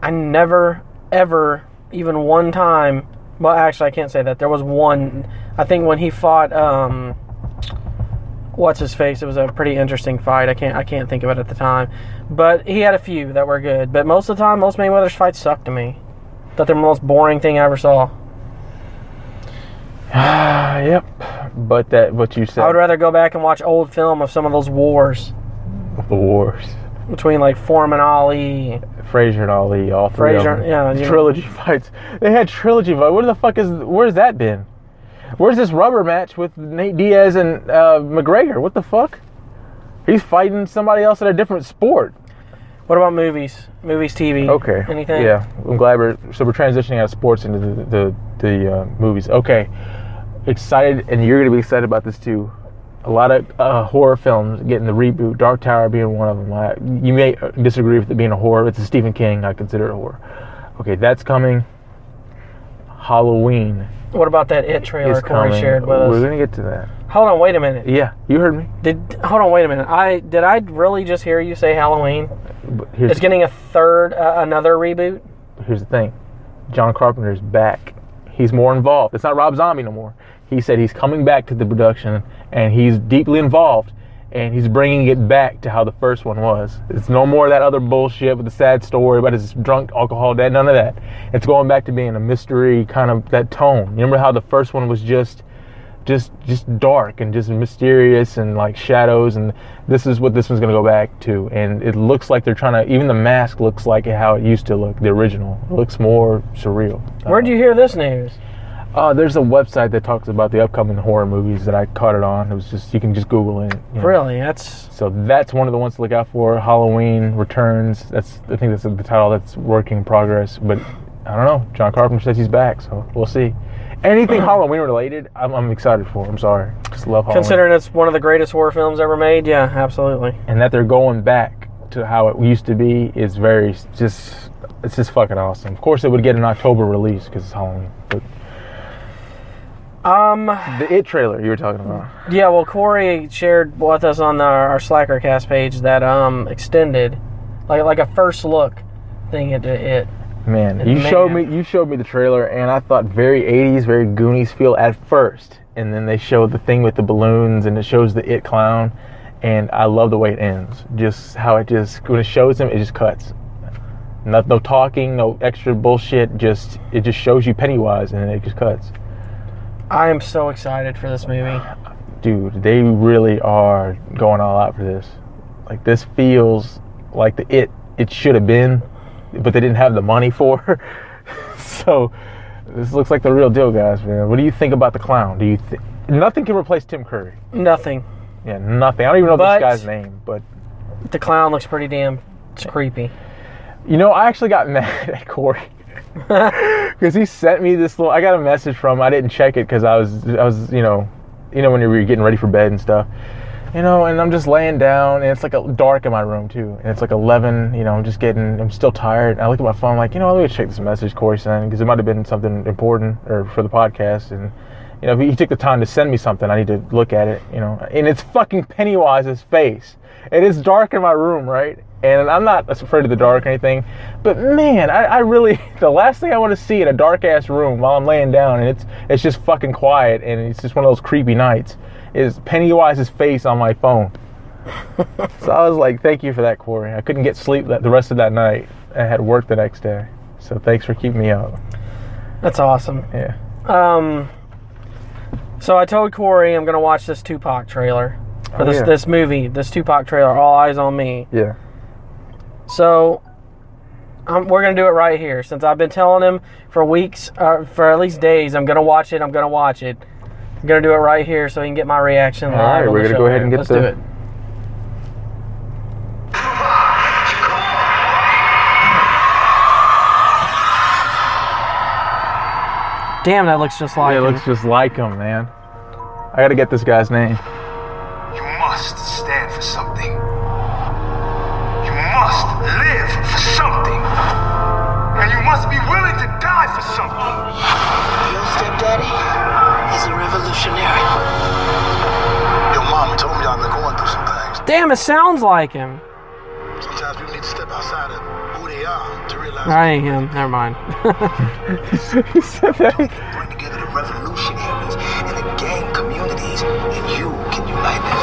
I never ever even one time well actually I can't say that there was one I think when he fought um what's his face it was a pretty interesting fight I can't I can't think of it at the time but he had a few that were good but most of the time most Mayweather's fights suck to me thought they're the most boring thing I ever saw Ah, yep. But that what you said. I would rather go back and watch old film of some of those wars the wars. between like Foreman Ali Frazier and Ali, all three Frazier, of them. yeah, you know. trilogy fights. They had trilogy fights. Where the fuck is? Where's that been? Where's this rubber match with Nate Diaz and uh, McGregor? What the fuck? He's fighting somebody else in a different sport. What about movies? Movies, TV. Okay. Anything? Yeah, I'm glad we're so we're transitioning out of sports into the the, the uh, movies. Okay, excited, and you're gonna be excited about this too. A lot of uh, horror films getting the reboot. Dark Tower being one of them. I, you may disagree with it being a horror. It's a Stephen King. I consider it a horror. Okay, that's coming. Halloween What about that It trailer Corey coming. shared with us? We're gonna get to that. Hold on, wait a minute. Yeah, you heard me. Did hold on, wait a minute. I did I really just hear you say Halloween? It's getting a third, uh, another reboot. here's the thing John Carpenter's back. He's more involved. It's not Rob Zombie no more. He said he's coming back to the production and he's deeply involved and he's bringing it back to how the first one was. It's no more of that other bullshit with the sad story about his drunk alcohol dad, none of that. It's going back to being a mystery kind of that tone. Remember how the first one was just just just dark and just mysterious and like shadows and this is what this one's going to go back to and it looks like they're trying to even the mask looks like how it used to look the original it looks more surreal Where'd you hear this news? Uh, there's a website that talks about the upcoming horror movies that i caught it on. It was just you can just google it you know. Really? That's so that's one of the ones to look out for. Halloween returns. That's i think that's the title that's working in progress but i don't know. John carpenter says he's back so we'll see. Anything halloween related i'm, I'm excited for. I'm sorry. Just love halloween. Considering it's one of the greatest horror films ever made. Yeah, absolutely. and that they're going back to how it used to be is very just it's just fucking awesome. Of course it would get an october release because it's halloween but Um, the it trailer you were talking about yeah. Well, Corey shared with us on the, our Slackercast page that um extended, like like a first look thing at it. Man, you Man. showed me you showed me the trailer and I thought very 80s, very Goonies feel at first. And then they showed the thing with the balloons and it shows the it clown and I love the way it ends. Just how it just when it shows him it just cuts. No, no talking, no extra bullshit, just it just shows you Pennywise and it just cuts. I am so excited for this movie. Dude, they really are going all out for this. Like this feels like the it it should have been, but they didn't have the money for. so this looks like the real deal, guys. Man, what do you think about the clown? Do you think nothing can replace Tim Curry? Nothing. Yeah, nothing. I don't even know But- this guy's name, but The clown looks pretty damn. It's creepy. you know, I actually got mad at Corey. Because he sent me this little. I got a message from. I didn't check it because I was I was you know, you know when you're getting ready for bed and stuff, you know, and I'm just laying down and it's like a, dark in my room too, and it's like 11. You know, I'm just getting. I'm still tired. And I look at my phone like you know let me check this message Corey sent because it might have been something important or for the podcast and. You know, if he took the time to send me something, I need to look at it, you know. And it's fucking Pennywise's face. It is dark in my room, right? And I'm not afraid of the dark or anything. But man, I, I really the last thing I want to see in a dark ass room while I'm laying down and it's it's just fucking quiet and it's just one of those creepy nights is Pennywise's face on my phone. so I was like, thank you for that, Corey. I couldn't get sleep that, the rest of that night. I had work the next day. So thanks for keeping me up. That's awesome. Yeah. Um, so I told Corey I'm gonna watch this Tupac trailer for Oh, this yeah. this movie, this Tupac trailer. All Eyez on Me. Yeah. So we're gonna do it right here. Since I've been telling him for weeks, or for at least days, I'm gonna watch it. I'm gonna watch it. I'm gonna do it right here so he can get my reaction. All right, we're gonna go ahead and get Let's the... do it. Damn, that looks just like yeah, him. It looks just like him, man. I gotta get this guy's name. You must revolutionary. Your mama told me I've been going through some things. Damn, it sounds like him. Sometimes people need to step outside of who they are to realize That ain't him. Never mind. he said that. bring together the revolutionaries and the gang communities, and you can unite them.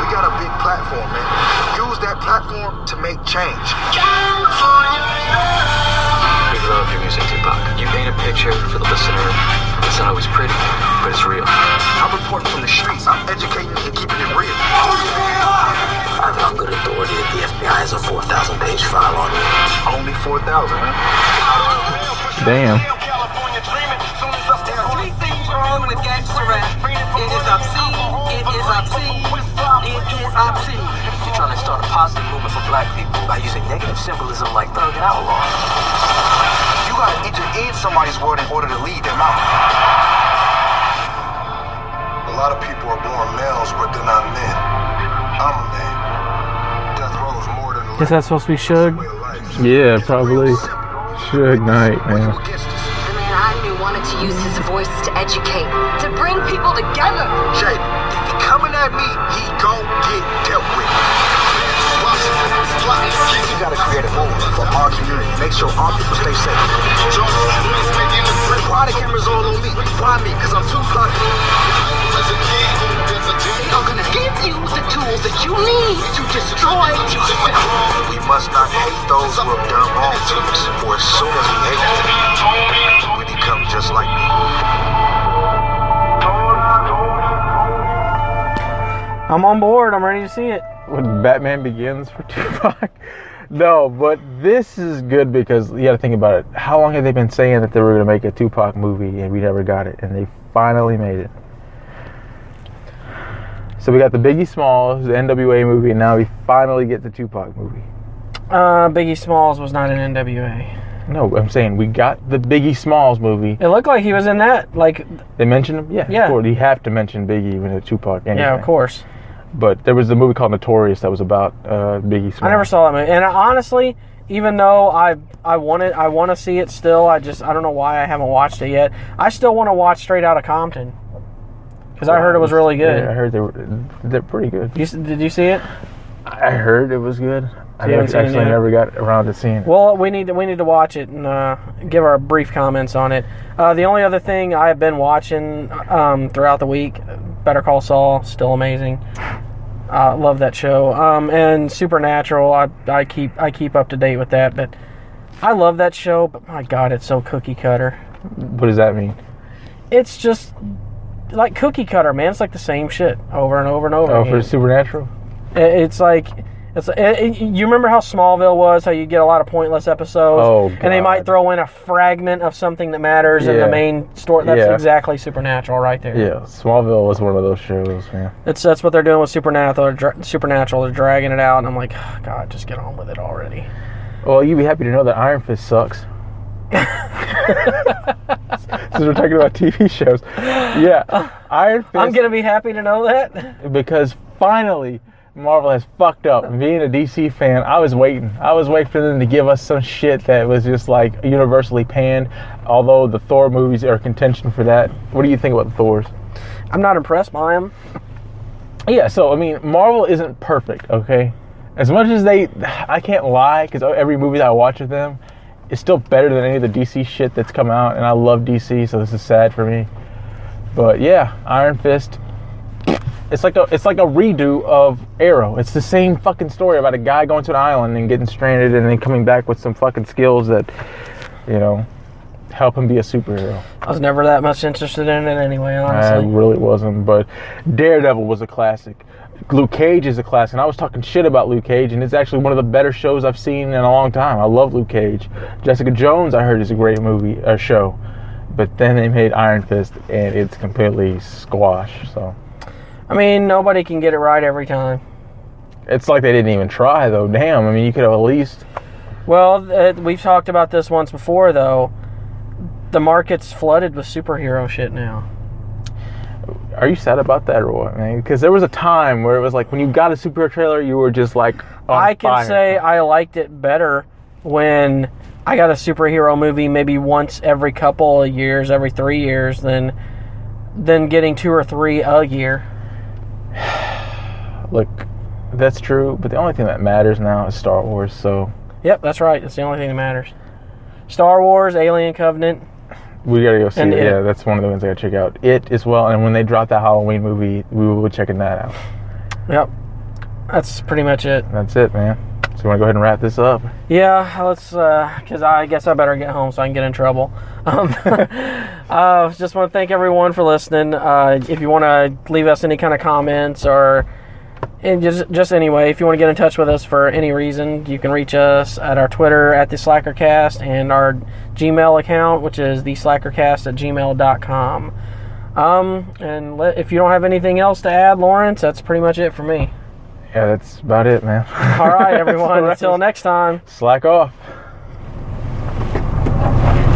We got a big platform, man. Use that platform to make change. We love your music, Tupac. You paint a picture for the listener. It's not always pretty, but it's real. I'm reporting from the streets. I'm educating and keeping it real. I have on good authority that the FBI has a 4,000 page file on you. Only 4,000, huh? Damn. There are three things wrong with gangster rap. It is obscene, it is obscene, it is obscene. You're trying to start a positive movement for black people by using negative symbolism like thug and outlaw. You gotta enter in somebody's world in order to lead them out. A lot of people are born males, but they're not men. I'm a man. Death row is more than Guess that's supposed to be Suge. way of life. Yeah, probably. Suge Knight, man. People against us. The man I knew wanted to use his voice to educate, to bring people together. Jay, if he coming at me, he gon' get dealt with. You gotta create a movement for our community. Make sure our people stay safe. Why the cameras all on me? Why me? Cause I'm too black. They are gonna give you the tools that you need to destroy yourself. We must not hate those who have done wrong to us. For as soon as we hate them, we become just like them. I'm on board. I'm ready to see it. when Batman Begins for Tupac. no, but this is good because you got to think about it. How long have they been saying that they were going to make a Tupac movie and we never got it, and they finally made it. So we got the Biggie Smalls, the NWA movie, and now we finally get the Tupac movie. Uh, Biggie Smalls was not in NWA. No, I'm saying we got the Biggie Smalls movie. It looked like he was in that. Like, They mentioned him, yeah. Yeah. Of course, you have to mention Biggie when it's Tupac. Anything. yeah, of course. But there was a movie called Notorious that was about uh, Biggie Smalls. I never saw that movie, and honestly, even though I I want it, I want to see it still. I just I don't know why I haven't watched it yet. I still want to watch Straight Outta Compton because I heard it was really good. Yeah, I heard they were they're pretty good. You, did you see it? I heard it was good. I you haven't never, seen it actually never got around to seeing it. Well, we need to, we need to watch it and uh, give our brief comments on it. Uh, the only other thing I have been watching um, throughout the week, Better Call Saul, still amazing. Uh, love that show. Um, and Supernatural, I, I keep I keep up to date with that. But I love that show. But my God, it's so cookie cutter. What does that mean? It's just like cookie cutter, man. It's like the same shit over and over and over. Oh, again. for Supernatural? It- It's like it's. It, you remember how Smallville was? How you get a lot of pointless episodes, Oh, and they might throw in a fragment of something that matters in the main story. That's Yeah. exactly Supernatural right there. Yeah, Smallville was one of those shows, man. That's that's what they're doing with Supernatural. They're dra- Supernatural, they're dragging it out, and I'm like, God, just get on with it already. Well, you'd be happy to know that Iron Fist sucks. Since we're talking about TV shows. Yeah, Iron Fist. I'm gonna be happy to know that. because finally Marvel has fucked up. Being a DC fan, I was waiting. I was waiting for them to give us some shit that was just like universally panned. Although the Thor movies are contention for that. What do you think about the Thors? I'm not impressed by them. Yeah, so I mean, Marvel isn't perfect, okay? As much as they, I can't lie, because every movie that I watch with them is still better than any of the DC shit that's come out, and I love DC, so this is sad for me. But yeah, Iron Fist. It's like a it's like a redo of Arrow. It's the same fucking story about a guy going to an island and getting stranded and then coming back with some fucking skills that, you know, help him be a superhero. I was never that much interested in it anyway, honestly. I really wasn't, but Daredevil was a classic. Luke Cage is a classic, and I was talking shit about Luke Cage, and it's actually one of the better shows I've seen in a long time. I love Luke Cage. Jessica Jones, I heard, is a great movie, a show, but then they made Iron Fist, and it's completely squash. So I mean, nobody can get it right every time. it's like they didn't even try, though. Damn, I mean, you could have at least Well, uh, we've talked about this once before, though. The market's flooded with superhero shit now. Are you sad about that or what, man? Because there was a time where it was like when you got a superhero trailer, you were just like, I can fire. say I liked it better when I got a superhero movie maybe once every couple of years, every three years, than than getting two or three a year. Look, that's true, but the only thing that matters now is Star Wars. So Yep, that's right. That's the only thing that matters. Star Wars, Alien Covenant. we gotta go see it. It. Yeah, that's one of the ones I gotta check out. It as well, and when they drop that Halloween movie, we will be checking that out. Yep, that's pretty much it. That's it, man. You want to go ahead and wrap this up? Yeah, let's, uh because I guess I better get home so I can get in trouble. Um, uh, just want to thank everyone for listening. Uh, if you want to leave us any kind of comments or and just, just anyway, if you want to get in touch with us for any reason, you can reach us at our Twitter at the Slackercast and our Gmail account, which is the Slackercast at gmail.com. Um, and let, if you don't have anything else to add, Lawrence, that's pretty much it for me. Yeah, that's about it, man. All right, everyone. All right. Until next time. Slack off.